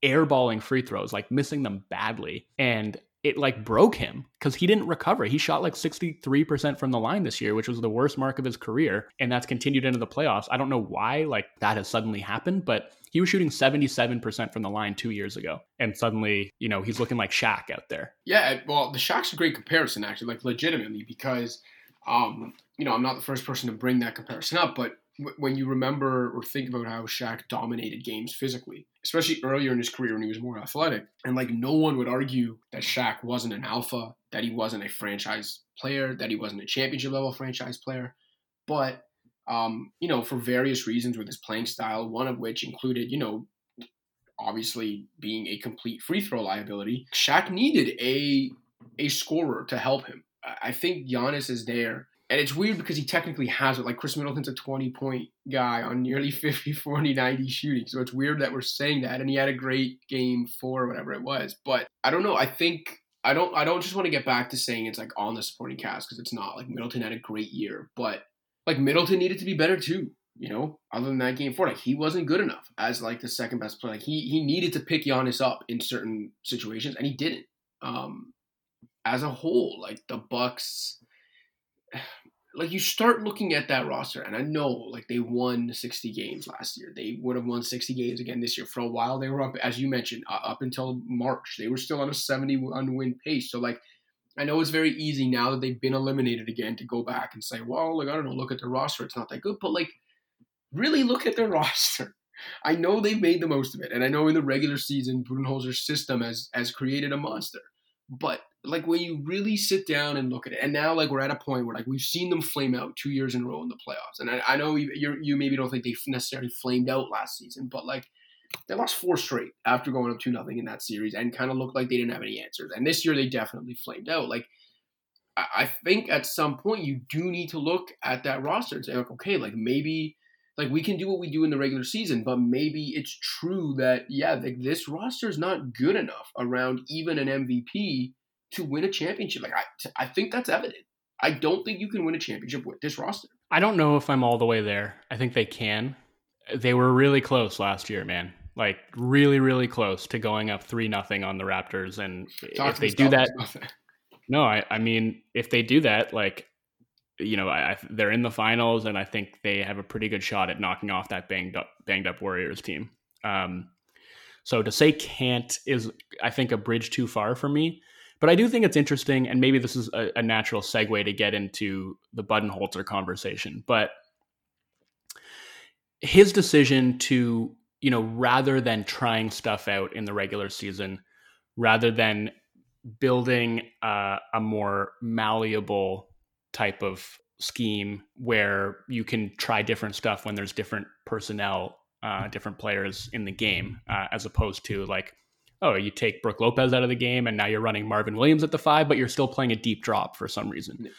airballing free throws, like missing them badly. And it like broke him because he didn't recover. He shot like 63% from the line this year, which was the worst mark of his career. And that's continued into the playoffs. I don't know why like that has suddenly happened, but he was shooting 77% from the line two years ago. And suddenly, you know, he's looking like Shaq out there. Yeah, well, the Shaq's a great comparison, actually, like legitimately, because, um, you know, I'm not the first person to bring that comparison up, but when you remember or think about how Shaq dominated games physically, especially earlier in his career when he was more athletic, and like no one would argue that Shaq wasn't an alpha, that he wasn't a franchise player, that he wasn't a championship level franchise player, but um, you know, for various reasons with his playing style, one of which included, you know, obviously being a complete free throw liability, Shaq needed a a scorer to help him. I think Giannis is there and it's weird because he technically has it. Like Khris Middleton's a 20 point guy on nearly 50, 40, 90 shooting. So it's weird that we're saying that. And he had a great game four, whatever it was. But I don't know. I think I don't I don't just want to get back to saying it's like on the supporting cast because it's not. Like Middleton had a great year, but like Middleton needed to be better too. You know, other than that game four, like he wasn't good enough as like the second best player. Like he he needed to pick Giannis up in certain situations, and he didn't. Um, as a whole, like the Bucks like you start looking at that roster, and I know like they won 60 games last year. They would have won 60 games again this year. For a while, they were up, as you mentioned, uh, up until March. They were still on a 71 win pace. So like, I know it's very easy now that they've been eliminated again to go back and say, well, like I don't know, look at their roster, it's not that good. But like, really look at their roster. I know they've made the most of it, and I know in the regular season, Budenholzer's system has has created a monster. But like when you really sit down and look at it, and now like we're at a point where like we've seen them flame out two years in a row in the playoffs, and I, I know you you maybe don't think they necessarily flamed out last season, but like they lost four straight after going up two nothing in that series, and kind of looked like they didn't have any answers. And this year they definitely flamed out. Like I think at some point you do need to look at that roster and say like, okay, like maybe like we can do what we do in the regular season, but maybe it's true that yeah, like this roster is not good enough around even an MVP to win a championship. Like I, I think that's evident. I don't think you can win a championship with this roster. I don't know if I'm all the way there. I think they can. They were really close last year, man. Like really, really close to going up three nothing on the Raptors. And Talk if they do that, no, I, I mean, if they do that, like you know, I, they're in the finals, and I think they have a pretty good shot at knocking off that banged up, banged up Warriors team. Um, so to say can't is, I think, a bridge too far for me. But I do think it's interesting, and maybe this is a, a natural segue to get into the Budenholzer conversation. But his decision to, you know, rather than trying stuff out in the regular season, rather than building uh, a more malleable type of scheme where you can try different stuff when there's different personnel, uh, different players in the game, uh, as opposed to like oh, you take Brook Lopez out of the game and now you're running Marvin Williams at the five, but you're still playing a deep drop for some reason.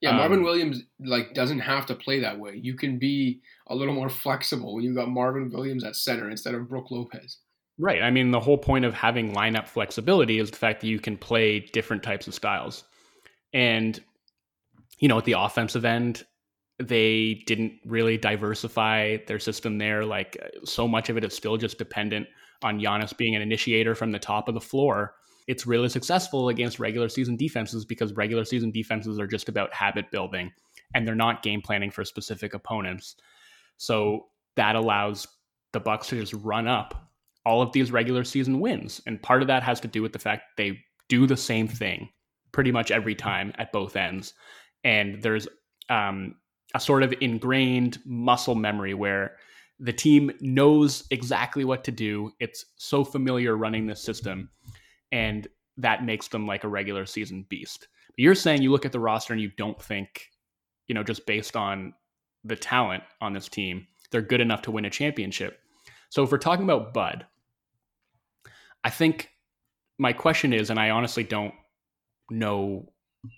Yeah, Marvin um, Williams like doesn't have to play that way. You can be a little more flexible when you've got Marvin Williams at center instead of Brook Lopez. Right. I mean, the whole point of having lineup flexibility is the fact that you can play different types of styles. And, you know, at the offensive end, they didn't really diversify their system there. Like, so much of it is still just dependent on Giannis being an initiator from the top of the floor, it's really successful against regular season defenses because regular season defenses are just about habit building and they're not game planning for specific opponents. So that allows the Bucks to just run up all of these regular season wins. And part of that has to do with the fact they do the same thing pretty much every time at both ends. And there's um, a sort of ingrained muscle memory where the team knows exactly what to do. It's so familiar running this system, and that makes them like a regular season beast. But you're saying you look at the roster and you don't think, you know, just based on the talent on this team, they're good enough to win a championship. So if we're talking about Bud, I think my question is, and I honestly don't know,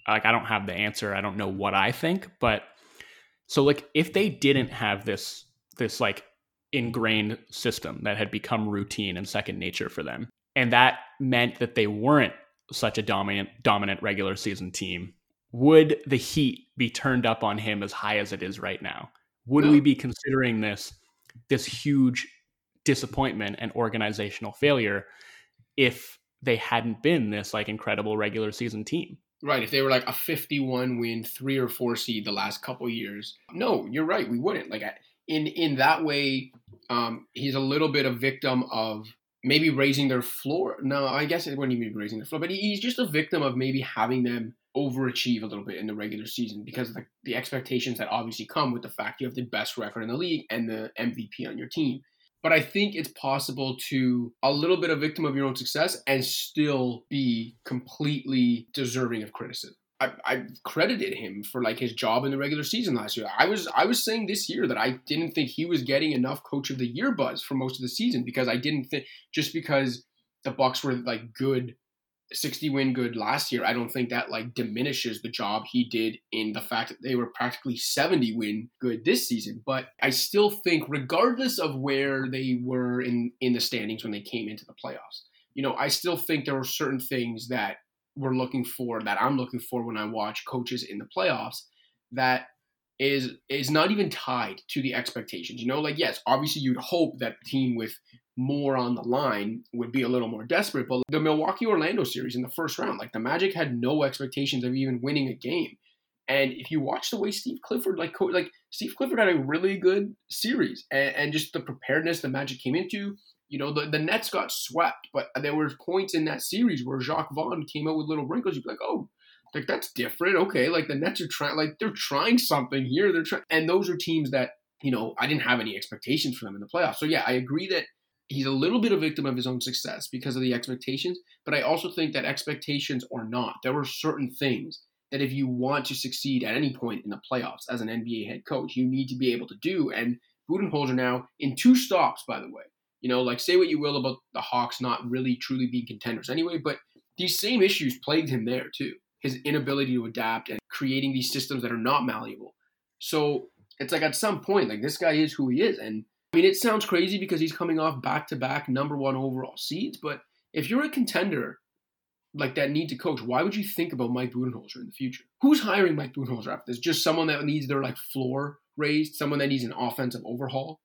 like, I don't have the answer. I don't know what I think, but so like if they didn't have this this like ingrained system that had become routine and second nature for them. And that meant that they weren't such a dominant dominant regular season team. Would the heat be turned up on him as high as it is right now? Would no. we be considering this this huge disappointment and organizational failure if they hadn't been this like incredible regular season team? Right. If they were like a 51 win, three or four seed the last couple years, no, you're right. We wouldn't. Like in in that way, um, he's a little bit a victim of maybe raising their floor. No, I guess it wouldn't even be raising the floor, but he's just a victim of maybe having them overachieve a little bit in the regular season because of the, the expectations that obviously come with the fact you have the best record in the league and the MVP on your team. But I think it's possible to a little bit a victim of your own success and still be completely deserving of criticism. I, I credited him for like his job in the regular season last year. I was I was saying this year that I didn't think he was getting enough coach of the year buzz for most of the season because I didn't think just because the Bucks were like good 60 win good last year, I don't think that like diminishes the job he did in the fact that they were practically 70 win good this season. But I still think, regardless of where they were in in the standings when they came into the playoffs, you know, I still think there were certain things that we're looking for that I'm looking for when I watch coaches in the playoffs that is is not even tied to the expectations. You know, like yes, obviously you'd hope that the team with more on the line would be a little more desperate. But the Milwaukee Orlando series in the first round, like the Magic had no expectations of even winning a game. And if you watch the way Steve Clifford, like like Steve Clifford had a really good series, and, and just the preparedness the Magic came into, you know, the, the Nets got swept, but there were points in that series where Jacque Vaughn came out with little wrinkles. You'd be like, oh, like that's different. Okay, like the Nets are trying, like they're trying something here. They're trying, and those are teams that you know I didn't have any expectations for them in the playoffs. So yeah, I agree that he's a little bit a victim of his own success because of the expectations. But I also think that expectations or not, there were certain things that if you want to succeed at any point in the playoffs as an NBA head coach, you need to be able to do. And Budenholzer now in two stops, by the way. You know, like say what you will about the Hawks not really truly being contenders anyway, but these same issues plagued him there too. His inability to adapt and creating these systems that are not malleable. So it's like at some point, like this guy is who he is. And I mean, it sounds crazy because he's coming off back to back number one overall seeds, but if you're a contender like that need to coach, why would you think about Mike Budenholzer in the future? Who's hiring Mike Budenholzer after this? Just someone that needs their like floor raised, someone that needs an offensive overhaul?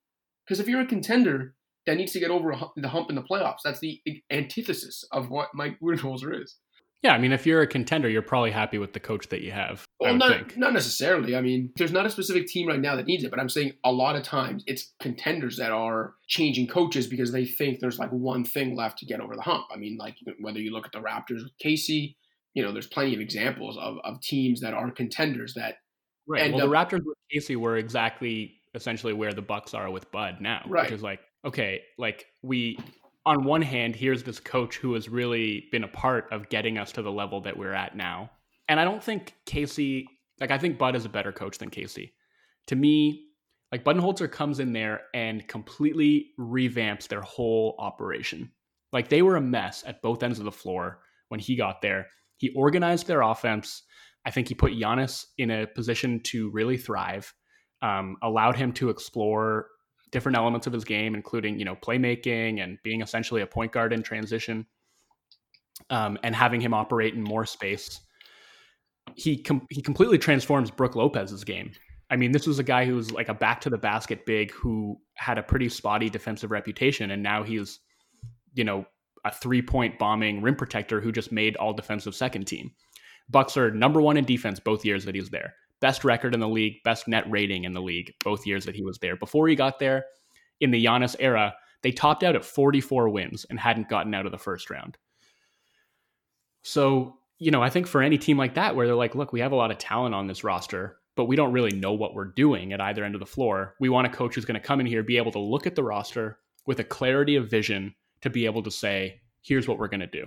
Because if you're a contender, that needs to get over the hump in the playoffs. That's the antithesis of what Mike Budenholzer is. Yeah, I mean, if you're a contender, you're probably happy with the coach that you have. Well, not, think. not necessarily. I mean, there's not a specific team right now that needs it, but I'm saying a lot of times it's contenders that are changing coaches because they think there's like one thing left to get over the hump. I mean, like whether you look at the Raptors with Casey, you know, there's plenty of examples of, of teams that are contenders that. Right. Well, up, the Raptors with Casey were exactly essentially where the Bucks are with Bud now, right. which is like okay, like we on one hand, here's this coach who has really been a part of getting us to the level that we're at now. And I don't think Casey, like I think Bud is a better coach than Casey. To me, like Budenholzer comes in there and completely revamps their whole operation. Like they were a mess at both ends of the floor when he got there. He organized their offense. I think he put Giannis in a position to really thrive, um, allowed him to explore different elements of his game, including you know playmaking and being essentially a point guard in transition, um, and having him operate in more space. He com- he completely transforms Brook Lopez's game. I mean, this was a guy who was like a back to the basket big who had a pretty spotty defensive reputation, and now he's you know a three point bombing rim protector who just made all defensive second team. Bucks are number one in defense both years that he's there best record in the league, best net rating in the league both years that he was there. Before he got there, in the Giannis era, they topped out at 44 wins and hadn't gotten out of the first round. So, you know, I think for any team like that, where they're like, look, we have a lot of talent on this roster, but we don't really know what we're doing at either end of the floor. We want a coach who's going to come in here, be able to look at the roster with a clarity of vision to be able to say, here's what we're going to do.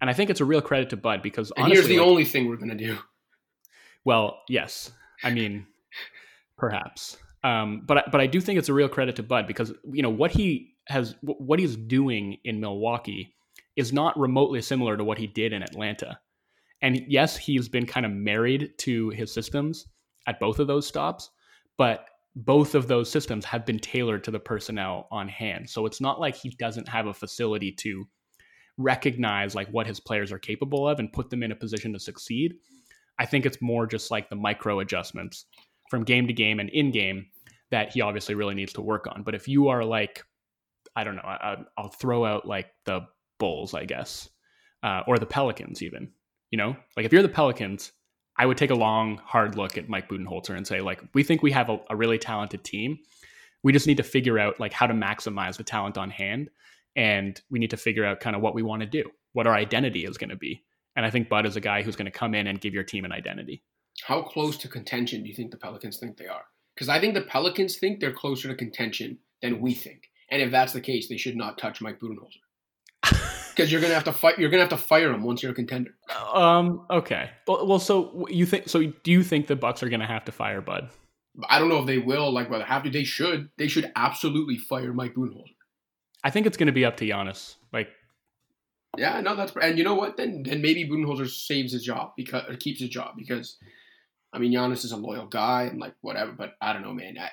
And I think it's a real credit to Bud because and here's the like, only thing we're going to do. Well, yes. I mean, perhaps. Um, but but I do think it's a real credit to Bud because you know what he has what he's doing in Milwaukee is not remotely similar to what he did in Atlanta. And yes, he's been kind of married to his systems at both of those stops, but both of those systems have been tailored to the personnel on hand. So it's not like he doesn't have a facility to recognize like what his players are capable of and put them in a position to succeed. I think it's more just like the micro adjustments from game to game and in game that he obviously really needs to work on. But if you are like, I don't know, I, will throw out like the Bulls, I guess, uh, or the Pelicans, even. You know, like if you're the Pelicans, I would take a long, hard look at Mike Budenholzer and say, like, we think we have a, a really talented team. We just need to figure out like how to maximize the talent on hand, and we need to figure out kind of what we want to do, what our identity is going to be. And I think Bud is a guy who's going to come in and give your team an identity. How close to contention do you think the Pelicans think they are? Because I think the Pelicans think they're closer to contention than we think. And if that's the case, they should not touch Mike Budenholzer. Because you're gonna have to fight. You're gonna have to fire him once you're a contender. Um. Okay. Well. Well. So you think? So do you think the Bucks are gonna have to fire Bud? I don't know if they will. Like whether have to. They should. They should absolutely fire Mike Budenholzer. I think it's gonna be up to Giannis. Yeah. No. That's and you know what? Then then maybe Budenholzer saves his job because or keeps his job because. I mean, Giannis is a loyal guy and like whatever, but I don't know, man. I,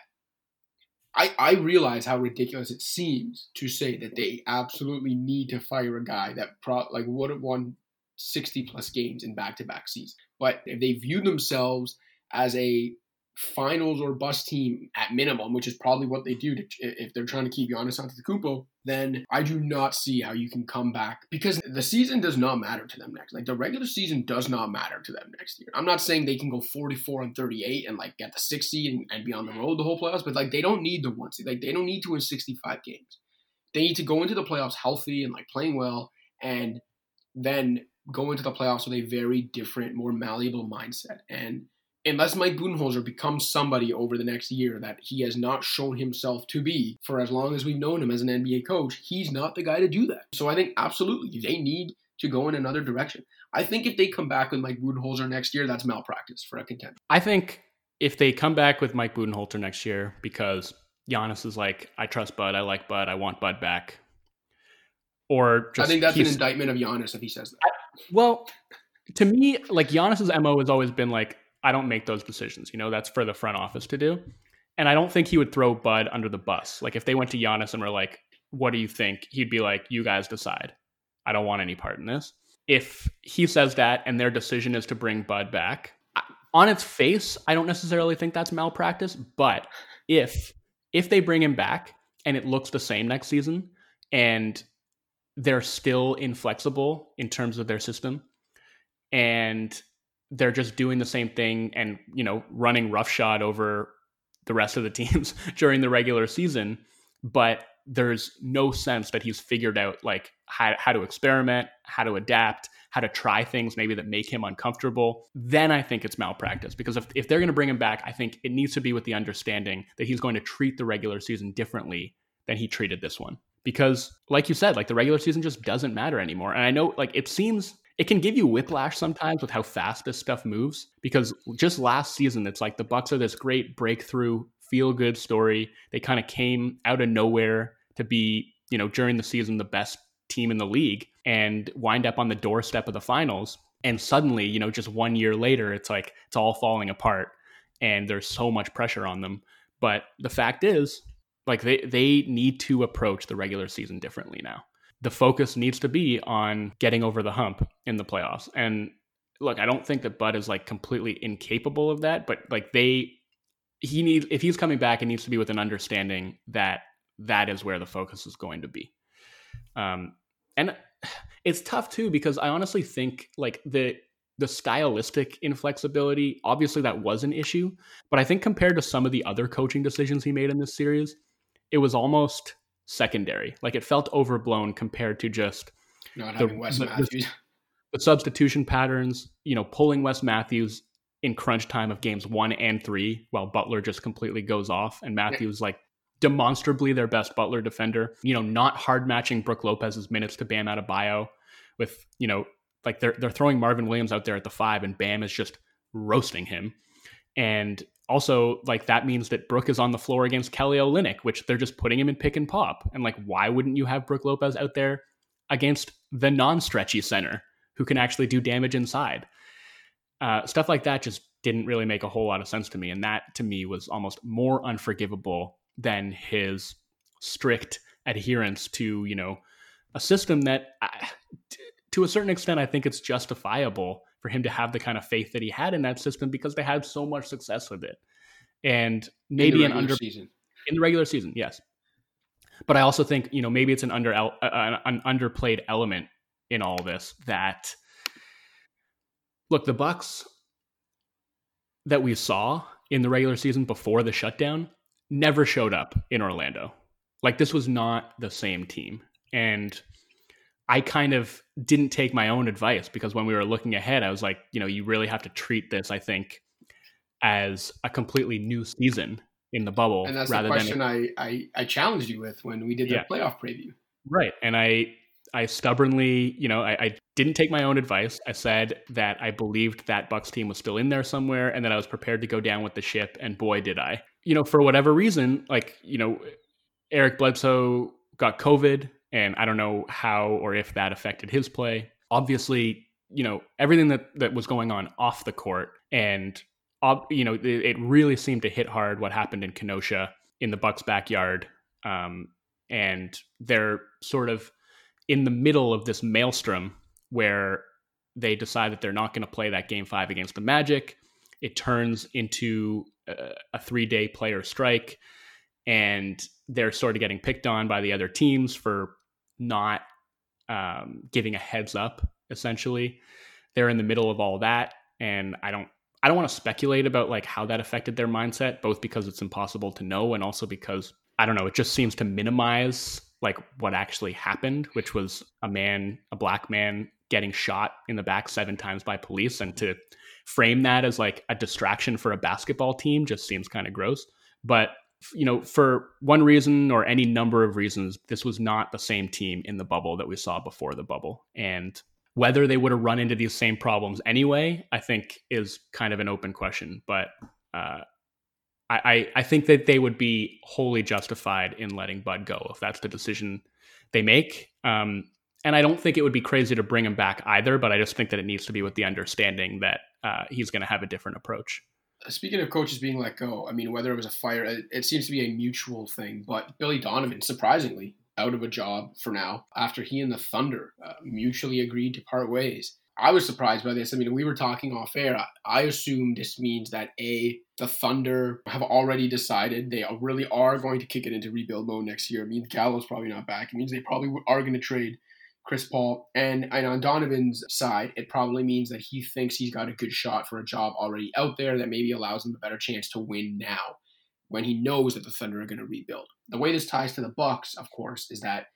I, I realize how ridiculous it seems to say that they absolutely need to fire a guy that pro, like would have won 60 plus games in back to back seasons. But if they view themselves as a finals or bust team at minimum, which is probably what they do to, if they're trying to keep Giannis Antetokounmpo, then I do not see how you can come back because the season does not matter to them next. Like the regular season does not matter to them next year. I'm not saying they can go 44 and 38 and like get the six seed and, and be on the road the whole playoffs, but like they don't need the one seed. Like they don't need to win 65 games. They need to go into the playoffs healthy and like playing well and then go into the playoffs with a very different, more malleable mindset. And unless Mike Budenholzer becomes somebody over the next year that he has not shown himself to be for as long as we've known him as an NBA coach, he's not the guy to do that. So I think absolutely they need to go in another direction. I think if they come back with Mike Budenholzer next year, that's malpractice for a contender. I think if they come back with Mike Budenholzer next year because Giannis is like, I trust Bud, I like Bud, I want Bud back. Or just, I think that's an indictment of Giannis if he says that. I, well, to me, like Giannis's MO has always been like, I don't make those decisions. You know, that's for the front office to do. And I don't think he would throw Bud under the bus. Like if they went to Giannis and were like, "What do you think?" He'd be like, "You guys decide. I don't want any part in this." If he says that and their decision is to bring Bud back, on its face, I don't necessarily think that's malpractice. But if if they bring him back and it looks the same next season and they're still inflexible in terms of their system and they're just doing the same thing and you know running roughshod over the rest of the teams during the regular season but there's no sense that he's figured out like how, how to experiment how to adapt how to try things maybe that make him uncomfortable. Then i think it's malpractice because if, if they're going to bring him back i think it needs to be with the understanding that he's going to treat the regular season differently than he treated this one because like you said like the regular season just doesn't matter anymore. And i know like it seems it can give you whiplash sometimes with how fast this stuff moves because just last season it's like the bucks are this great breakthrough feel good story. They kind of came out of nowhere to be you know during the season the best team in the league and wind up on the doorstep of the finals. And suddenly you know just one year later it's like it's all falling apart and there's so much pressure on them. But the fact is like they they need to approach the regular season differently now the focus needs to be on getting over the hump in the playoffs. And look, I don't think that Bud is like completely incapable of that, but like they, he needs, if he's coming back, it needs to be with an understanding that that is where the focus is going to be. Um, and it's tough too, because I honestly think like the, the stylistic inflexibility, obviously that was an issue, but I think compared to some of the other coaching decisions he made in this series, it was almost secondary. Like it felt overblown compared to just not the, Wes Matthews. The, the substitution patterns, you know, pulling Wes Matthews in crunch time of games one and three, while Butler just completely goes off, and Matthews like demonstrably their best Butler defender. You know, not hard matching Brook Lopez's minutes to Bam Adebayo with you know like they're they're throwing Marvin Williams out there at the five, and Bam is just roasting him. And also like that means that Brook is on the floor against Kelly Olynyk, which they're just putting him in pick and pop. And like, why wouldn't you have Brook Lopez out there against the non-stretchy center who can actually do damage inside? Uh, stuff like that just didn't really make a whole lot of sense to me. And that to me was almost more unforgivable than his strict adherence to, you know, a system that I, to a certain extent, I think it's justifiable for him to have the kind of faith that he had in that system because they had so much success with it. And maybe an under season in the regular season, yes. But I also think you know maybe it's an under uh, an underplayed element in all this that look the Bucks that we saw in the regular season before the shutdown never showed up in Orlando. Like this was not the same team. And I kind of didn't take my own advice because when we were looking ahead, I was like, you know, you really have to treat this, I think, as a completely new season in the bubble. And that's the question I, I, I challenged you with when we did the yeah. playoff preview. Right. And I I stubbornly, you know, I, I, didn't take my own advice. I said that I believed that Bucks team was still in there somewhere and that I was prepared to go down with the ship. And boy, did I. You know, for whatever reason, like, you know, Eric Bledsoe got COVID, and I don't know how or if that affected his play. Obviously, you know, everything that, that was going on off the court and, you know, it, really seemed to hit hard what happened in Kenosha in the Bucks backyard. Um, and they're sort of in the middle of this maelstrom where they decide that they're not going to play that game five against the Magic. It turns into a, a three day player strike, and they're sort of getting picked on by the other teams for not um, giving a heads up. Essentially, they're in the middle of all that, and I don't. I don't want to speculate about like how that affected their mindset, both because it's impossible to know and also because I don't know, it just seems to minimize like what actually happened, which was a man, a black man getting shot in the back seven times by police. And to frame that as like a distraction for a basketball team just seems kind of gross. But, you know, for one reason or any number of reasons, this was not the same team in the bubble that we saw before the bubble. And whether they would have run into these same problems anyway, I think is kind of an open question. But uh, I, I think that they would be wholly justified in letting Bud go if that's the decision they make. Um, and I don't think it would be crazy to bring him back either, but I just think that it needs to be with the understanding that uh, he's going to have a different approach. Speaking of coaches being let go, I mean, whether it was a fire, it, it seems to be a mutual thing. But Billy Donovan, surprisingly, out of a job for now after he and the Thunder uh, mutually agreed to part ways. I was surprised by this. I mean, we were talking off air. I assume this means that A, the Thunder have already decided they really are going to kick it into rebuild mode next year. It means Gallo's probably not back. It means they probably are going to trade Chris Paul. And, and on Donovan's side, it probably means that he thinks he's got a good shot for a job already out there that maybe allows him a better chance to win now when he knows that the Thunder are going to rebuild. The way this ties to the Bucks, of course, is that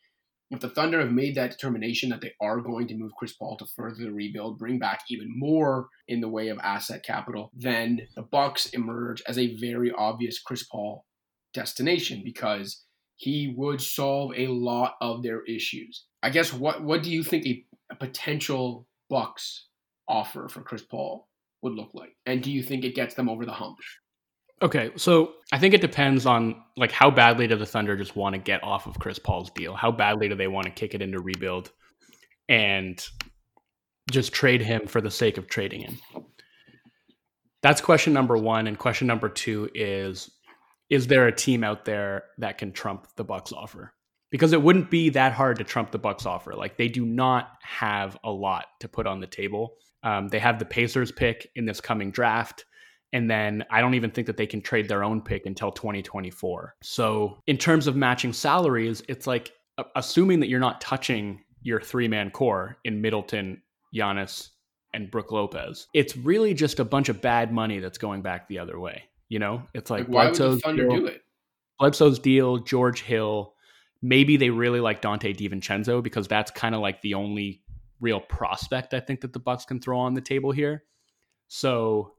if the Thunder have made that determination that they are going to move Chris Paul to further the rebuild, bring back even more in the way of asset capital, then the Bucks emerge as a very obvious Chris Paul destination because he would solve a lot of their issues. I guess what what do you think a, a potential Bucks offer for Chris Paul would look like? And do you think it gets them over the hump? Okay, so I think it depends on like how badly do the Thunder just want to get off of Chris Paul's deal? How badly do they want to kick it into rebuild and just trade him for the sake of trading him? That's question number 1 and question number 2 is is there a team out there that can trump the Bucks offer? Because it wouldn't be that hard to trump the Bucks offer. Like they do not have a lot to put on the table. Um, they have the Pacers pick in this coming draft and then I don't even think that they can trade their own pick until 2024. So, in terms of matching salaries, it's like assuming that you're not touching your three man core in Middleton, Giannis, and Brook Lopez. It's really just a bunch of bad money that's going back the other way. You know, it's like, like why Bledsoe's would the Thunder deal, do it? Bledsoe's deal, George Hill. Maybe they really like Donte DiVincenzo because that's kind of like the only real prospect I think that the Bucks can throw on the table here. So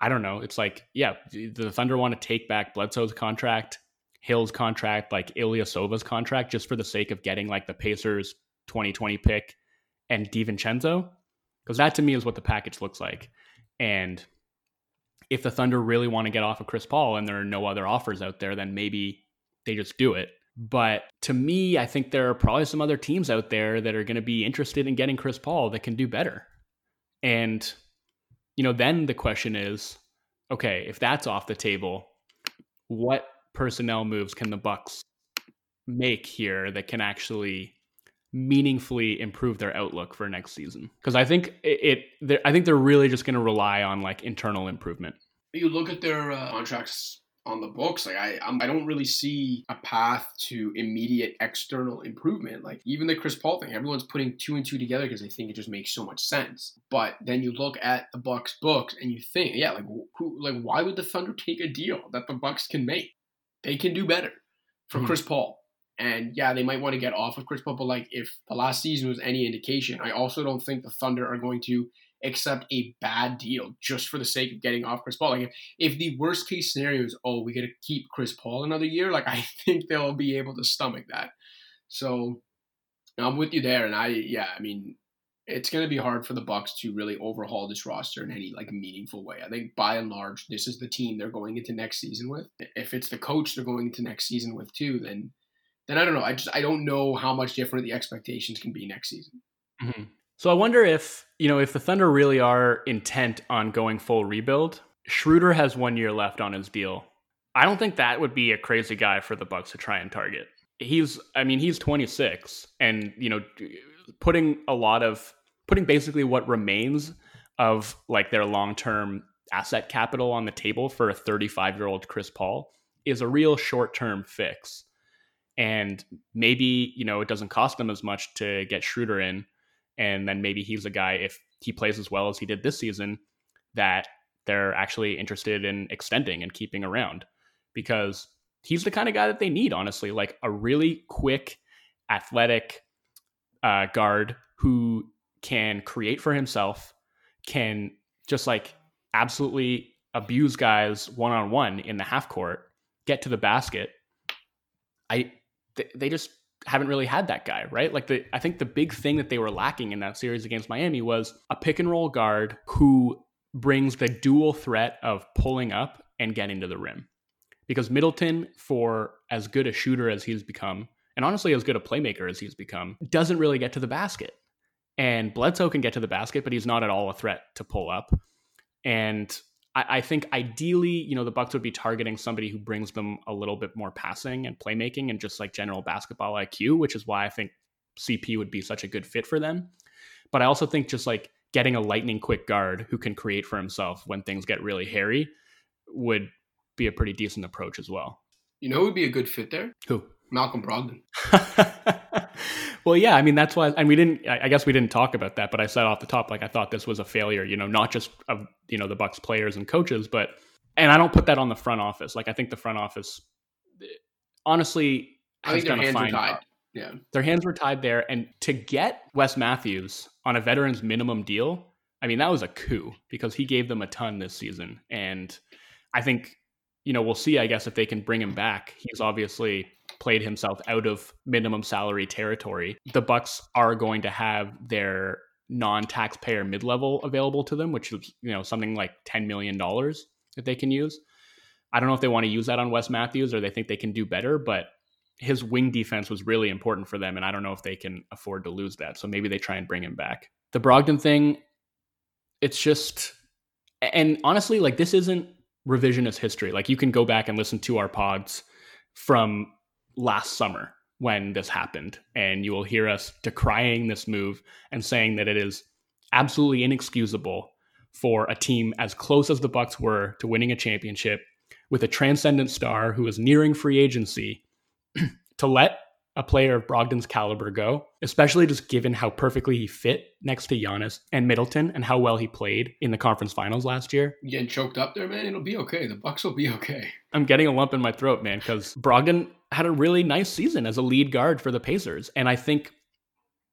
I don't know. It's like, yeah, the Thunder want to take back Bledsoe's contract, Hill's contract, like Ilyasova's contract, just for the sake of getting like the Pacers 2020 pick and DiVincenzo. Because that to me is what the package looks like. And if the Thunder really want to get off of Chris Paul and there are no other offers out there, then maybe they just do it. But to me, I think there are probably some other teams out there that are going to be interested in getting Chris Paul that can do better. And you know, then the question is, okay, if that's off the table, what personnel moves can the Bucks make here that can actually meaningfully improve their outlook for next season? Because I think it, it I think they're really just going to rely on like internal improvement. You look at their uh, contracts on the books. Like I, I'm, I do not really see a path to immediate external improvement. Like even the Chris Paul thing, everyone's putting two and two together because they think it just makes so much sense. But then you look at the Bucks books and you think, yeah, like who, like why would the Thunder take a deal that the Bucks can make? They can do better for mm-hmm. Chris Paul. And yeah, they might want to get off of Chris Paul, but like if the last season was any indication, I also don't think the Thunder are going to accept a bad deal just for the sake of getting off Chris Paul. Like if, if the worst case scenario is, oh, we got to keep Chris Paul another year, like I think they'll be able to stomach that. So I'm with you there, and I yeah, I mean it's going to be hard for the Bucks to really overhaul this roster in any like meaningful way. I think by and large, this is the team they're going into next season with. If it's the coach they're going into next season with too, then then I don't know. I just I don't know how much different the expectations can be next season. Mm-hmm. So I wonder if, you know, if the Thunder really are intent on going full rebuild, Schroeder has one year left on his deal. I don't think that would be a crazy guy for the Bucks to try and target. He's I mean, he's 26 and, you know, putting a lot of putting basically what remains of like their long-term asset capital on the table for a 35-year-old Chris Paul is a real short-term fix. And maybe, you know, it doesn't cost them as much to get Schroeder in and then maybe he's a guy if he plays as well as he did this season that they're actually interested in extending and keeping around because he's the kind of guy that they need honestly like a really quick athletic uh, guard who can create for himself can just like absolutely abuse guys one-on-one in the half court get to the basket. I they just haven't really had that guy, right? Like the I think the big thing that they were lacking in that series against Miami was a pick and roll guard who brings the dual threat of pulling up and getting to the rim. Because Middleton, for as good a shooter as he's become, and honestly as good a playmaker as he's become, doesn't really get to the basket. And Bledsoe can get to the basket, but he's not at all a threat to pull up. And I, I think ideally, you know, the Bucks would be targeting somebody who brings them a little bit more passing and playmaking and just like general basketball IQ, which is why I think CP would be such a good fit for them. But I also think just like getting a lightning quick guard who can create for himself when things get really hairy would be a pretty decent approach as well. You know who would be a good fit there? Who? Malcolm Brogdon. well, yeah, I mean that's why, and we didn't. I guess we didn't talk about that, but I said off the top, like I thought this was a failure. You know, not just of you know the Bucks players and coaches, but and I don't put that on the front office. Like I think the front office, honestly, I think their hands were tied. Yeah, their hands were tied there, and to get Wes Matthews on a veterans minimum deal, I mean that was a coup because he gave them a ton this season, and I think you know we'll see. I guess if they can bring him back, he's obviously played himself out of minimum salary territory, the Bucks are going to have their non-taxpayer mid-level available to them, which is you know something like ten million dollars that they can use. I don't know if they want to use that on Wes Matthews or they think they can do better, but his wing defense was really important for them, and I don't know if they can afford to lose that. So maybe they try and bring him back. The Brogdon thing, it's just, and honestly, like this isn't revisionist history. Like you can go back and listen to our pods from last summer when this happened. And you will hear us decrying this move and saying that it is absolutely inexcusable for a team as close as the Bucks were to winning a championship with a transcendent star who is nearing free agency to let a player of Brogdon's caliber go, especially just given how perfectly he fit next to Giannis and Middleton and how well he played in the conference finals last year. You getting choked up there, man? It'll be okay. The Bucks will be okay. I'm getting a lump in my throat, man, because Brogdon had a really nice season as a lead guard for the Pacers. And I think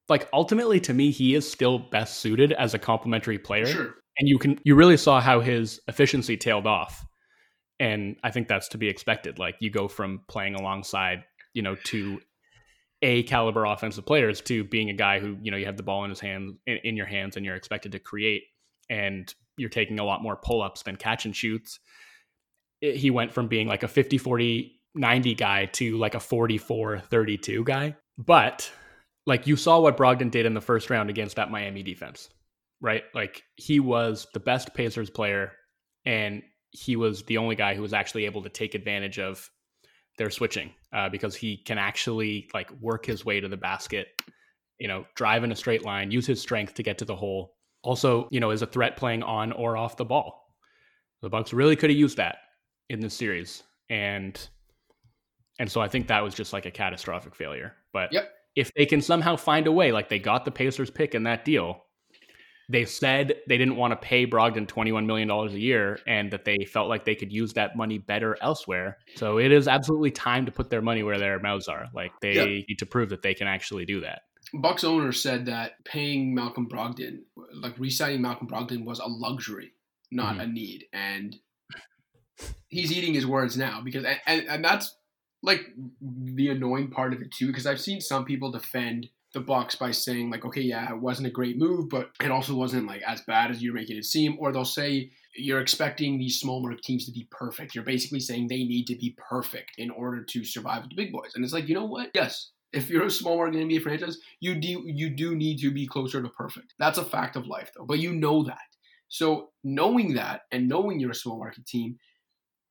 like ultimately to me, he is still best suited as a complementary player. Sure. And you can you really saw how his efficiency tailed off. And I think that's to be expected. Like you go from playing alongside, you know, to a caliber offensive players to being a guy who you know you have the ball in his hand in, in your hands and you're expected to create and you're taking a lot more pull-ups than catch and shoots it, he went from being like a 50 40 90 guy to like a 44 32 guy but like you saw what Brogdon did in the first round against that Miami defense right? Like he was the best Pacers player, and he was the only guy who was actually able to take advantage of their switching uh, because he can actually like work his way to the basket, you know, drive in a straight line, use his strength to get to the hole. Also, you know, is a threat playing on or off the ball. The Bucks really could have used that in this series, and and so I think that was just like a catastrophic failure. But yep. if they can somehow find a way, like they got the Pacers pick in that deal, they said they didn't want to pay Brogdon $21 million a year and that they felt like they could use that money better elsewhere. So it is absolutely time to put their money where their mouths are. Like they yeah. need to prove that they can actually do that. Bucks owner said that paying Malcolm Brogdon, like re-signing Malcolm Brogdon was a luxury, not mm-hmm. a need. And he's eating his words now because, and, and that's like the annoying part of it too, because I've seen some people defend the Bucks by saying like, okay, yeah, it wasn't a great move, but it also wasn't like as bad as you're making it seem. Or they'll say you're expecting these small market teams to be perfect. You're basically saying they need to be perfect in order to survive the big boys. And it's like, you know what? Yes, if you're a small market NBA franchise, you do you do need to be closer to perfect. That's a fact of life, though. But you know that. So knowing that and knowing you're a small market team,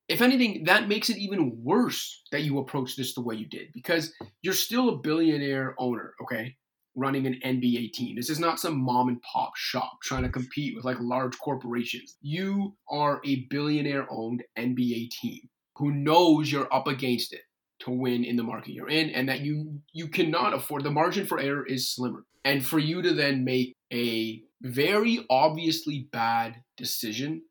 if anything, that makes it even worse that you approach this the way you did because you're still a billionaire owner, okay? Running an NBA team. This is not some mom and pop shop trying to compete with like large corporations. You are a billionaire owned NBA team who knows you're up against it to win in the market you're in and that you you cannot afford the margin for error is slimmer. And for you to then make a very obviously bad decision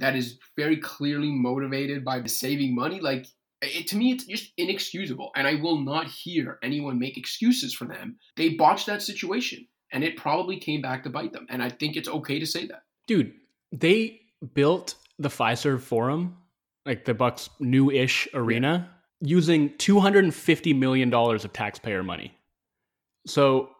that is very clearly motivated by saving money, like it, to me, it's just inexcusable. And I will not hear anyone make excuses for them. They botched that situation and it probably came back to bite them. And I think it's okay to say that. Dude, they built the Fiserv Forum, like the Bucks new ish arena, yeah. using $250 million of taxpayer money. So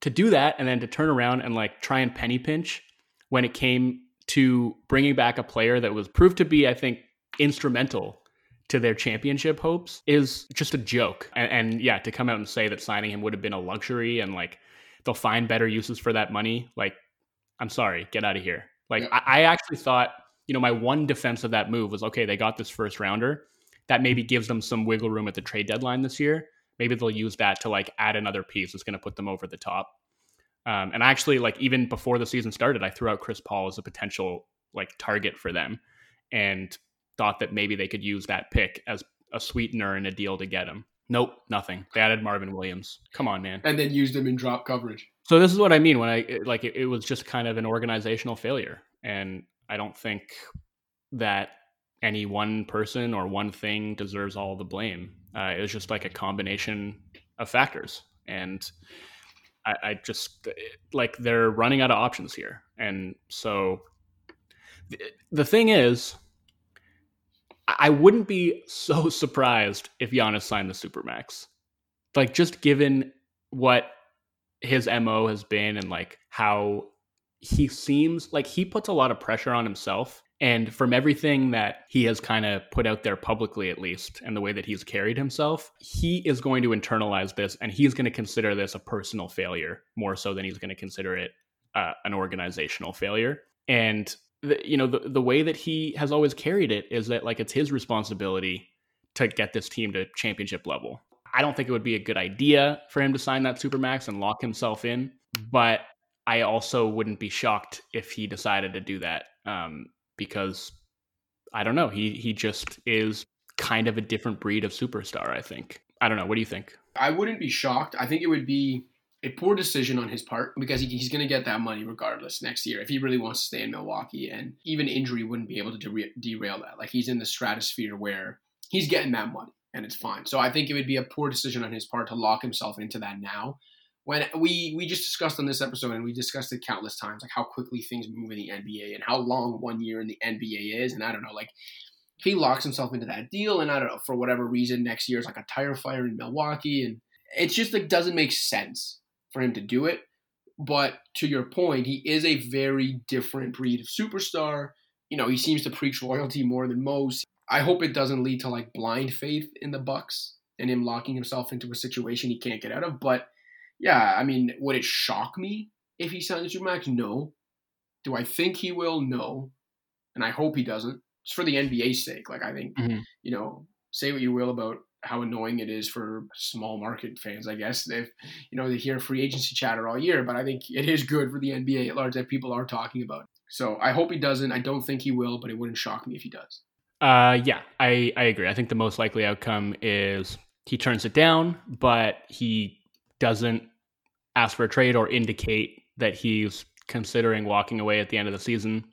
to do that and then to turn around and like try and penny pinch when it came to bringing back a player that was proved to be, I think, instrumental to their championship hopes is just a joke. And, and, yeah, to come out and say that signing him would have been a luxury and like they'll find better uses for that money, like, I'm sorry, get out of here. Like, yeah. I, I actually thought, you know, my one defense of that move was okay, they got this first rounder. That maybe gives them some wiggle room at the trade deadline this year. Maybe they'll use that to like add another piece that's going to put them over the top. Um, and actually, like even before the season started, I threw out Chris Paul as a potential like target for them, and thought that maybe they could use that pick as a sweetener in a deal to get him. Nope, nothing. They added Marvin Williams. Come on, man. And then used him in drop coverage. So this is what I mean when I like it, it was just kind of an organizational failure, and I don't think that any one person or one thing deserves all the blame. Uh, it was just like a combination of factors, and I, I just eh, like they're running out of options here, and so the, the thing is, I wouldn't be so surprised if Giannis signed the supermax. Like just given what his mo has been and like how he seems like he puts a lot of pressure on himself and from everything that he has kind of put out there publicly, at least, and the way that he's carried himself, he is going to internalize this and he's going to consider this a personal failure more so than he's going to consider it uh, an organizational failure. And, the, you know, the, the way that he has always carried it is that, like, it's his responsibility to get this team to championship level. I don't think it would be a good idea for him to sign that supermax and lock himself in, but I also wouldn't be shocked if he decided to do that. Um, because I don't know. He he just is kind of a different breed of superstar. I think. I don't know. What do you think? I wouldn't be shocked. I think it would be a poor decision on his part because he, he's going to get that money regardless next year if he really wants to stay in Milwaukee. And even injury wouldn't be able to de- derail that. Like he's in the stratosphere where he's getting that money and it's fine. So I think it would be a poor decision on his part to lock himself into that now when we we just discussed on this episode and we discussed it countless times like how quickly things move in the NBA and how long one year in the NBA is and I don't know like he locks himself into that deal and I don't know for whatever reason next year is like a tire fire in Milwaukee and it's just like doesn't make sense for him to do it. But to your point he is a very different breed of superstar. You know he seems to preach loyalty more than most. I hope it doesn't lead to like blind faith in the Bucks and him locking himself into a situation he can't get out of but yeah, I mean, would it shock me if he signs a max? No. Do I think he will? No. And I hope he doesn't. It's for the NBA's sake. Like I think, Mhm. you know, say what you will about how annoying it is for small market fans, I guess. If you know, they hear free agency chatter all year, but I think it is good for the NBA at large that people are talking about. it. So I hope he doesn't. I don't think he will, but it wouldn't shock me if he does. Uh, yeah, I, I agree. I think the most likely outcome is he turns it down, but he doesn't ask for a trade or indicate that he's considering walking away at the end of the season.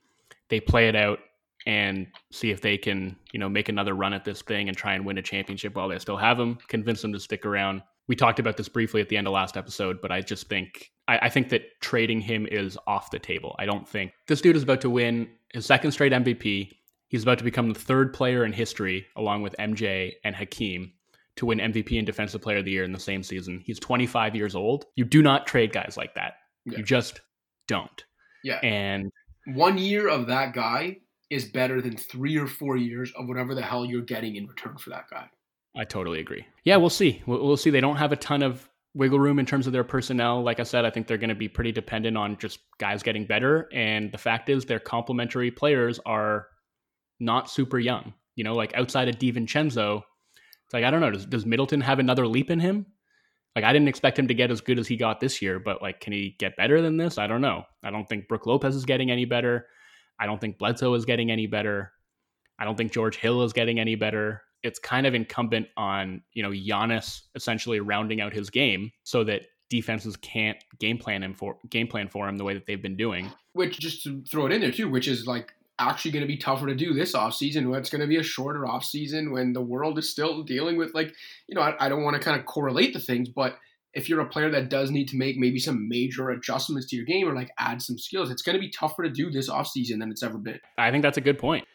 They play it out and see if they can, you know, make another run at this thing and try and win a championship while they still have him, convince him to stick around. We talked about this briefly at the end of last episode, but I just think I, I think that trading him is off the table. I don't think this dude is about to win his second straight MVP. He's about to become the third player in history, along with MJ and Hakeem, to win MVP and Defensive Player of the Year in the same season. He's 25 years old. You do not trade guys like that. Yeah. You just don't. Yeah. And One year of that guy is better than three or four years of whatever the hell you're getting in return for that guy. I totally agree. Yeah, we'll see. We'll, we'll see. They don't have a ton of wiggle room in terms of their personnel. Like I said, I think they're going to be pretty dependent on just guys getting better. And the fact is, their complementary players are not super young. You know, like outside of DiVincenzo, it's like I don't know. Does, does Middleton have another leap in him? Like I didn't expect him to get as good as he got this year, but like, can he get better than this? I don't know. I don't think Brook Lopez is getting any better. I don't think Bledsoe is getting any better. I don't think George Hill is getting any better. It's kind of incumbent on, you know, Giannis essentially rounding out his game so that defenses can't game plan him for game plan for him the way that they've been doing. Which just to throw it in there too, which is like actually going to be tougher to do this offseason when it's going to be a shorter offseason when the world is still dealing with like, you know, I, I don't want to kind of correlate the things, but if you're a player that does need to make maybe some major adjustments to your game or like add some skills, it's going to be tougher to do this offseason than it's ever been. I think that's a good point.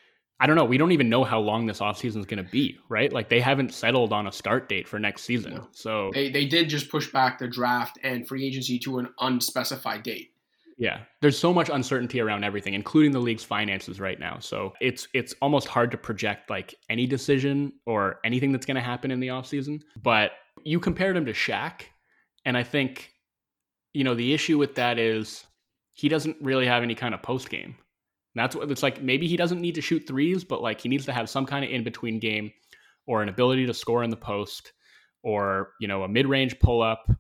I don't know. We don't even know how long this offseason is going to be, right? Like they haven't settled on a start date for next season. No. So, They, they did just push back the draft and free agency to an unspecified date. Yeah, there's so much uncertainty around everything, including the league's finances right now. So, it's it's almost hard to project like any decision or anything that's going to happen in the offseason. But you compared him to Shaq, and I think you know the issue with that is he doesn't really have any kind of post game. That's what it's like. Maybe he doesn't need to shoot threes, but like he needs to have some kind of in between game or an ability to score in the post or, you know, a mid range pull up.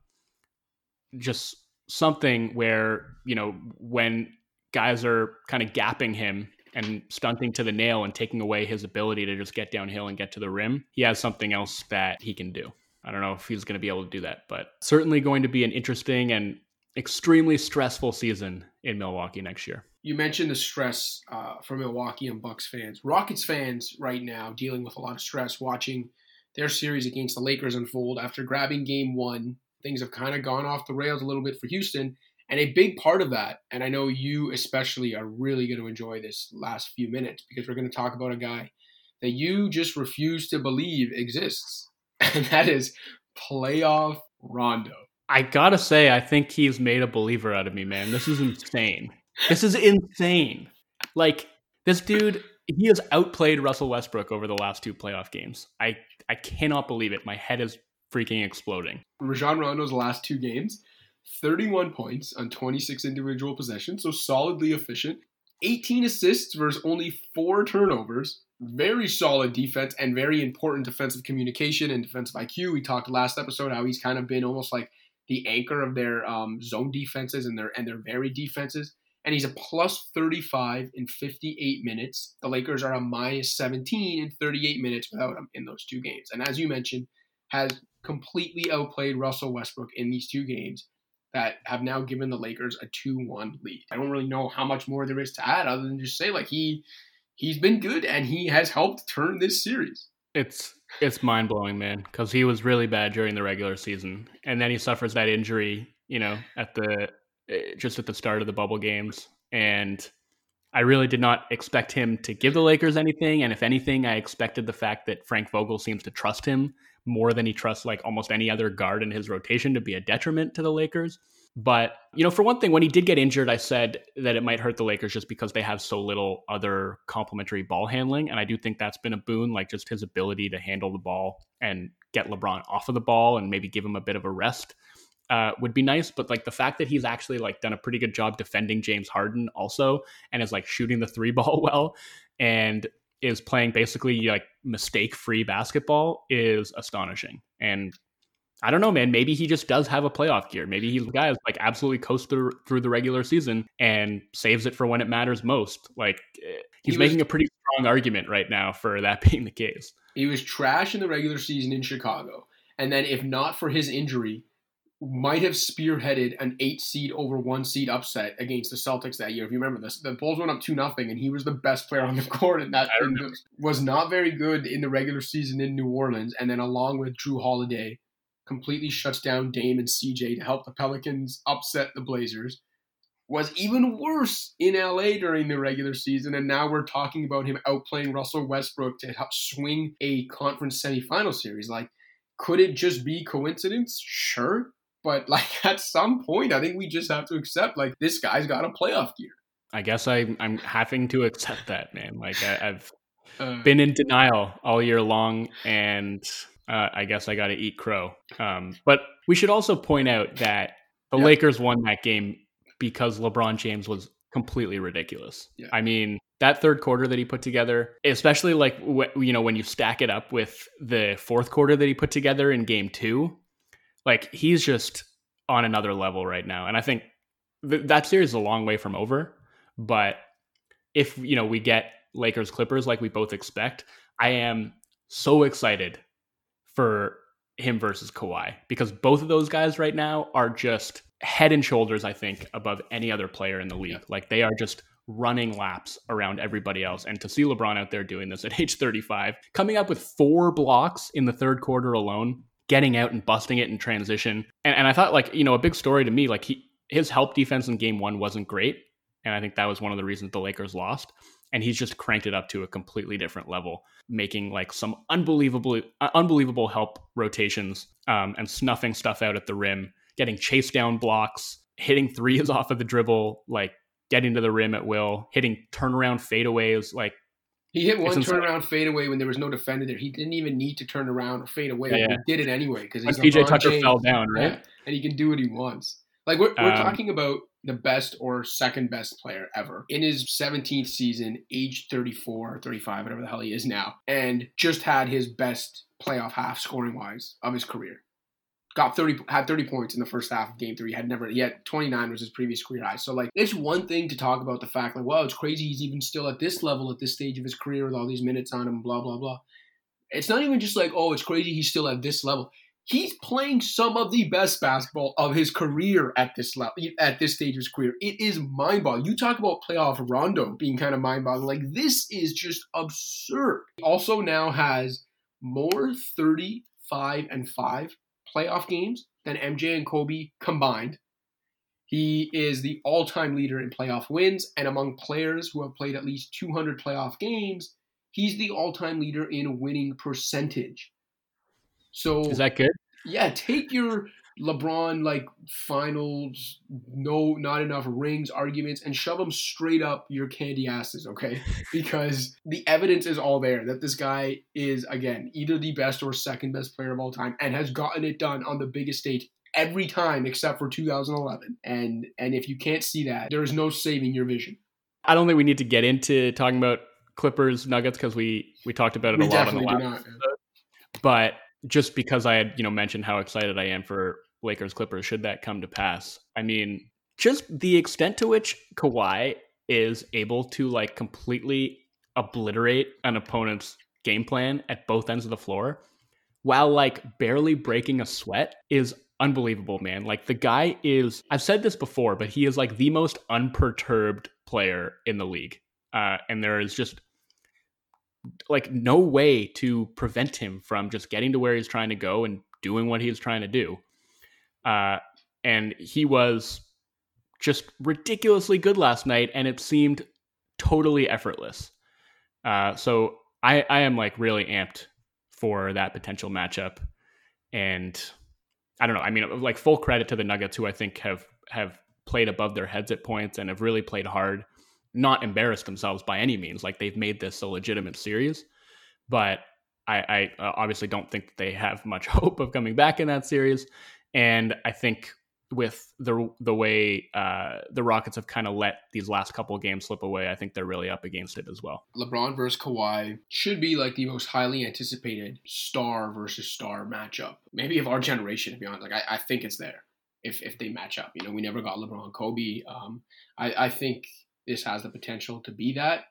Just something where, you know, when guys are kind of gapping him and stunting to the nail and taking away his ability to just get downhill and get to the rim, he has something else that he can do. I don't know if he's going to be able to do that, but certainly going to be an interesting and extremely stressful season in Milwaukee next year. You mentioned the stress uh, for Milwaukee and Bucks fans. Rockets fans right now dealing with a lot of stress watching their series against the Lakers unfold after grabbing game one. Things have kind of gone off the rails a little bit for Houston. And a big part of that, and I know you especially are really going to enjoy this last few minutes because we're going to talk about a guy that you just refuse to believe exists, and that is playoff Rondo. I gotta say, I think he's made a believer out of me, man. This is insane. This is insane. Like this dude, he has outplayed Russell Westbrook over the last two playoff games. I I cannot believe it. My head is freaking exploding. Rajon Rondo's last two games, 31 points on 26 individual possessions, so solidly efficient. 18 assists versus only four turnovers. Very solid defense and very important defensive communication and defensive IQ. We talked last episode how he's kind of been almost like the anchor of their um, zone defenses and their and their varied defenses. And he's a plus 35 in 58 minutes. The Lakers are a minus 17 in 38 minutes without him in those two games. And as you mentioned, has completely outplayed Russell Westbrook in these two games that have now given the Lakers a 2-1 lead. I don't really know how much more there is to add other than just say like he he's been good and he has helped turn this series. It's it's mind blowing, man, because he was really bad during the regular season, and then he suffers that injury, you know, at the eh, just at the start of the bubble games, and I really did not expect him to give the Lakers anything, and if anything, I expected the fact that Frank Vogel seems to trust him more than he trusts like almost any other guard in his rotation to be a detriment to the Lakers. But, you know, for one thing, when he did get injured, I said that it might hurt the Lakers just because they have so little other complementary ball handling. And I do think that's been a boon, like just his ability to handle the ball and get LeBron off of the ball and maybe give him a bit of a rest. Uh, would be nice. But like the fact that he's actually like done a pretty good job defending James Harden also, and is like shooting the three ball well, and is playing basically like mistake free basketball is astonishing. And I don't know, man. Maybe he just does have a playoff gear. Maybe he's the guy like absolutely coast through, through the regular season and saves it for when it matters most. Like eh, he's he was, making a pretty strong argument right now for that being the case. He was trash in the regular season in Chicago, and then if not for his injury, might have spearheaded an eight seed over one seed upset against the Celtics that year. If you remember this, the Bulls went up two nothing, and he was the best player on the court, and that was not very good in the regular season in New Orleans. And then along with Jrue Holiday completely shuts down Dame and CJ to help the Pelicans upset the Blazers. Was even worse in LA during the regular season, and now we're talking about him outplaying Russell Westbrook to help swing a conference semifinal series. Like, could it just be coincidence? Sure, but like at some point, I think we just have to accept like this guy's got a playoff gear. I guess I, I'm having to accept that, man. Like I, have uh, been in denial all year long, and uh, I guess I got to eat crow. Um, but we should also point out that the Lakers won that game because LeBron James was completely ridiculous. Yeah. I mean, that third quarter that he put together, especially like you know when you stack it up with the fourth quarter that he put together in Game Two, like he's just on another level right now. And I think th- that series is a long way from over. But if you know we get Lakers Clippers like we both expect, I am so excited for him versus Kawhi because both of those guys right now are just head and shoulders, I think, above any other player in the league. Like they are just running laps around everybody else. And to see LeBron out there doing this at age 35, coming up with four blocks in the third quarter alone, getting out and busting it in transition. And, and I thought, like, you know, a big story to me, like he his help defense in game one wasn't great. And I think that was one of the reasons the Lakers lost and he's just cranked it up to a completely different level, making like some unbelievable, uh, unbelievable help rotations um, and snuffing stuff out at the rim, getting chased down blocks, hitting threes off of the dribble, like getting to the rim at will, hitting turnaround fadeaways, like. He hit one turnaround fadeaway when there was no defender there. He didn't even need to turn around or fade away. Yeah, He did it anyway because PJ Tucker James, fell down, right? Yeah, and he can do what he wants. Like we're, we're um, talking about the best or second best player ever in his 17th season, age 34, 35, whatever the hell he is now, and just had his best playoff half scoring wise of his career. Got 30, had 30 points in the first half of game three. Had never, yet 29 was his previous career high. So, like, it's one thing to talk about the fact, like, well, it's crazy he's even still at this level at this stage of his career with all these minutes on him, blah, blah, blah. It's not even just like, oh, it's crazy he's still at this level he's playing some of the best basketball of his career at this level, at this stage of his career. It is mind-boggling. You talk about playoff Rondo being kind of mind-boggling. Like this is just absurd. He also now has more 35 and 5 playoff games than MJ and Kobe combined. He is the all-time leader in playoff wins and among players who have played at least 200 playoff games, he's the all-time leader in winning percentage. So is that good? Yeah, take your LeBron like finals, no, not enough rings arguments, and shove them straight up your candy asses, okay? Because the evidence is all there that this guy is again either the best or second best player of all time, and has gotten it done on the biggest stage every time except for 2011. And and if you can't see that, there is no saving your vision. I don't think we need to get into talking about Clippers Nuggets because we we talked about it we a lot on the last episode. But just because I had, you know, mentioned how excited I am for Lakers Clippers, should that come to pass. I mean, just the extent to which Kawhi is able to like completely obliterate an opponent's game plan at both ends of the floor while like barely breaking a sweat is unbelievable, man. Like the guy is I've said this before, but he is like the most unperturbed player in the league. Uh, and there is just like no way to prevent him from just getting to where he's trying to go and doing what he's trying to do. Uh, and he was just ridiculously good last night, and it seemed totally effortless. Uh, so I, I am like really amped for that potential matchup, and I don't know. I mean, like full credit to the Nuggets, who I think have have played above their heads at points and have really played hard not embarrassed themselves by any means. Like they've made this a legitimate series, but I, I uh, obviously don't think they have much hope of coming back in that series. And I think with the the way uh, the Rockets have kind of let these last couple games slip away, I think they're really up against it as well. LeBron versus Kawhi should be like the most highly anticipated star versus star matchup, maybe of our generation. To be honest, like I, I think it's there if if they match up. You know, we never got LeBron and Kobe. Um, I, I think this has the potential to be that,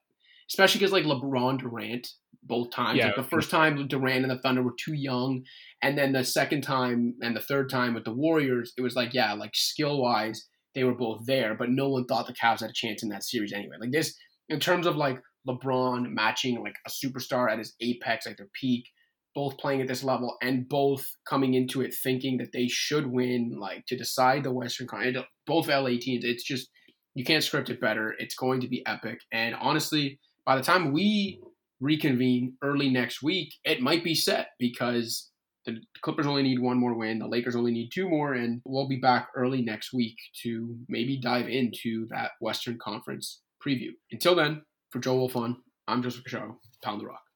especially because like LeBron Durant both times. Yeah. Like the first time Durant and the Thunder were too young, and then the second time and the third time with the Warriors, it was like yeah, like skill wise they were both there, but no one thought the Cavs had a chance in that series anyway. Like this, in terms of like LeBron matching like a superstar at his apex, like their peak, both playing at this level and both coming into it thinking that they should win, like to decide the Western Conference. Both LA teams, it's just you can't script it better. It's going to be epic, and honestly, by the time we reconvene early next week, it might be set because the Clippers only need one more win, the Lakers only need two more, and we'll be back early next week to maybe dive into that Western Conference preview. Until then, for Joe Wolfond, I'm Joseph Casciaro, Pound the Rock.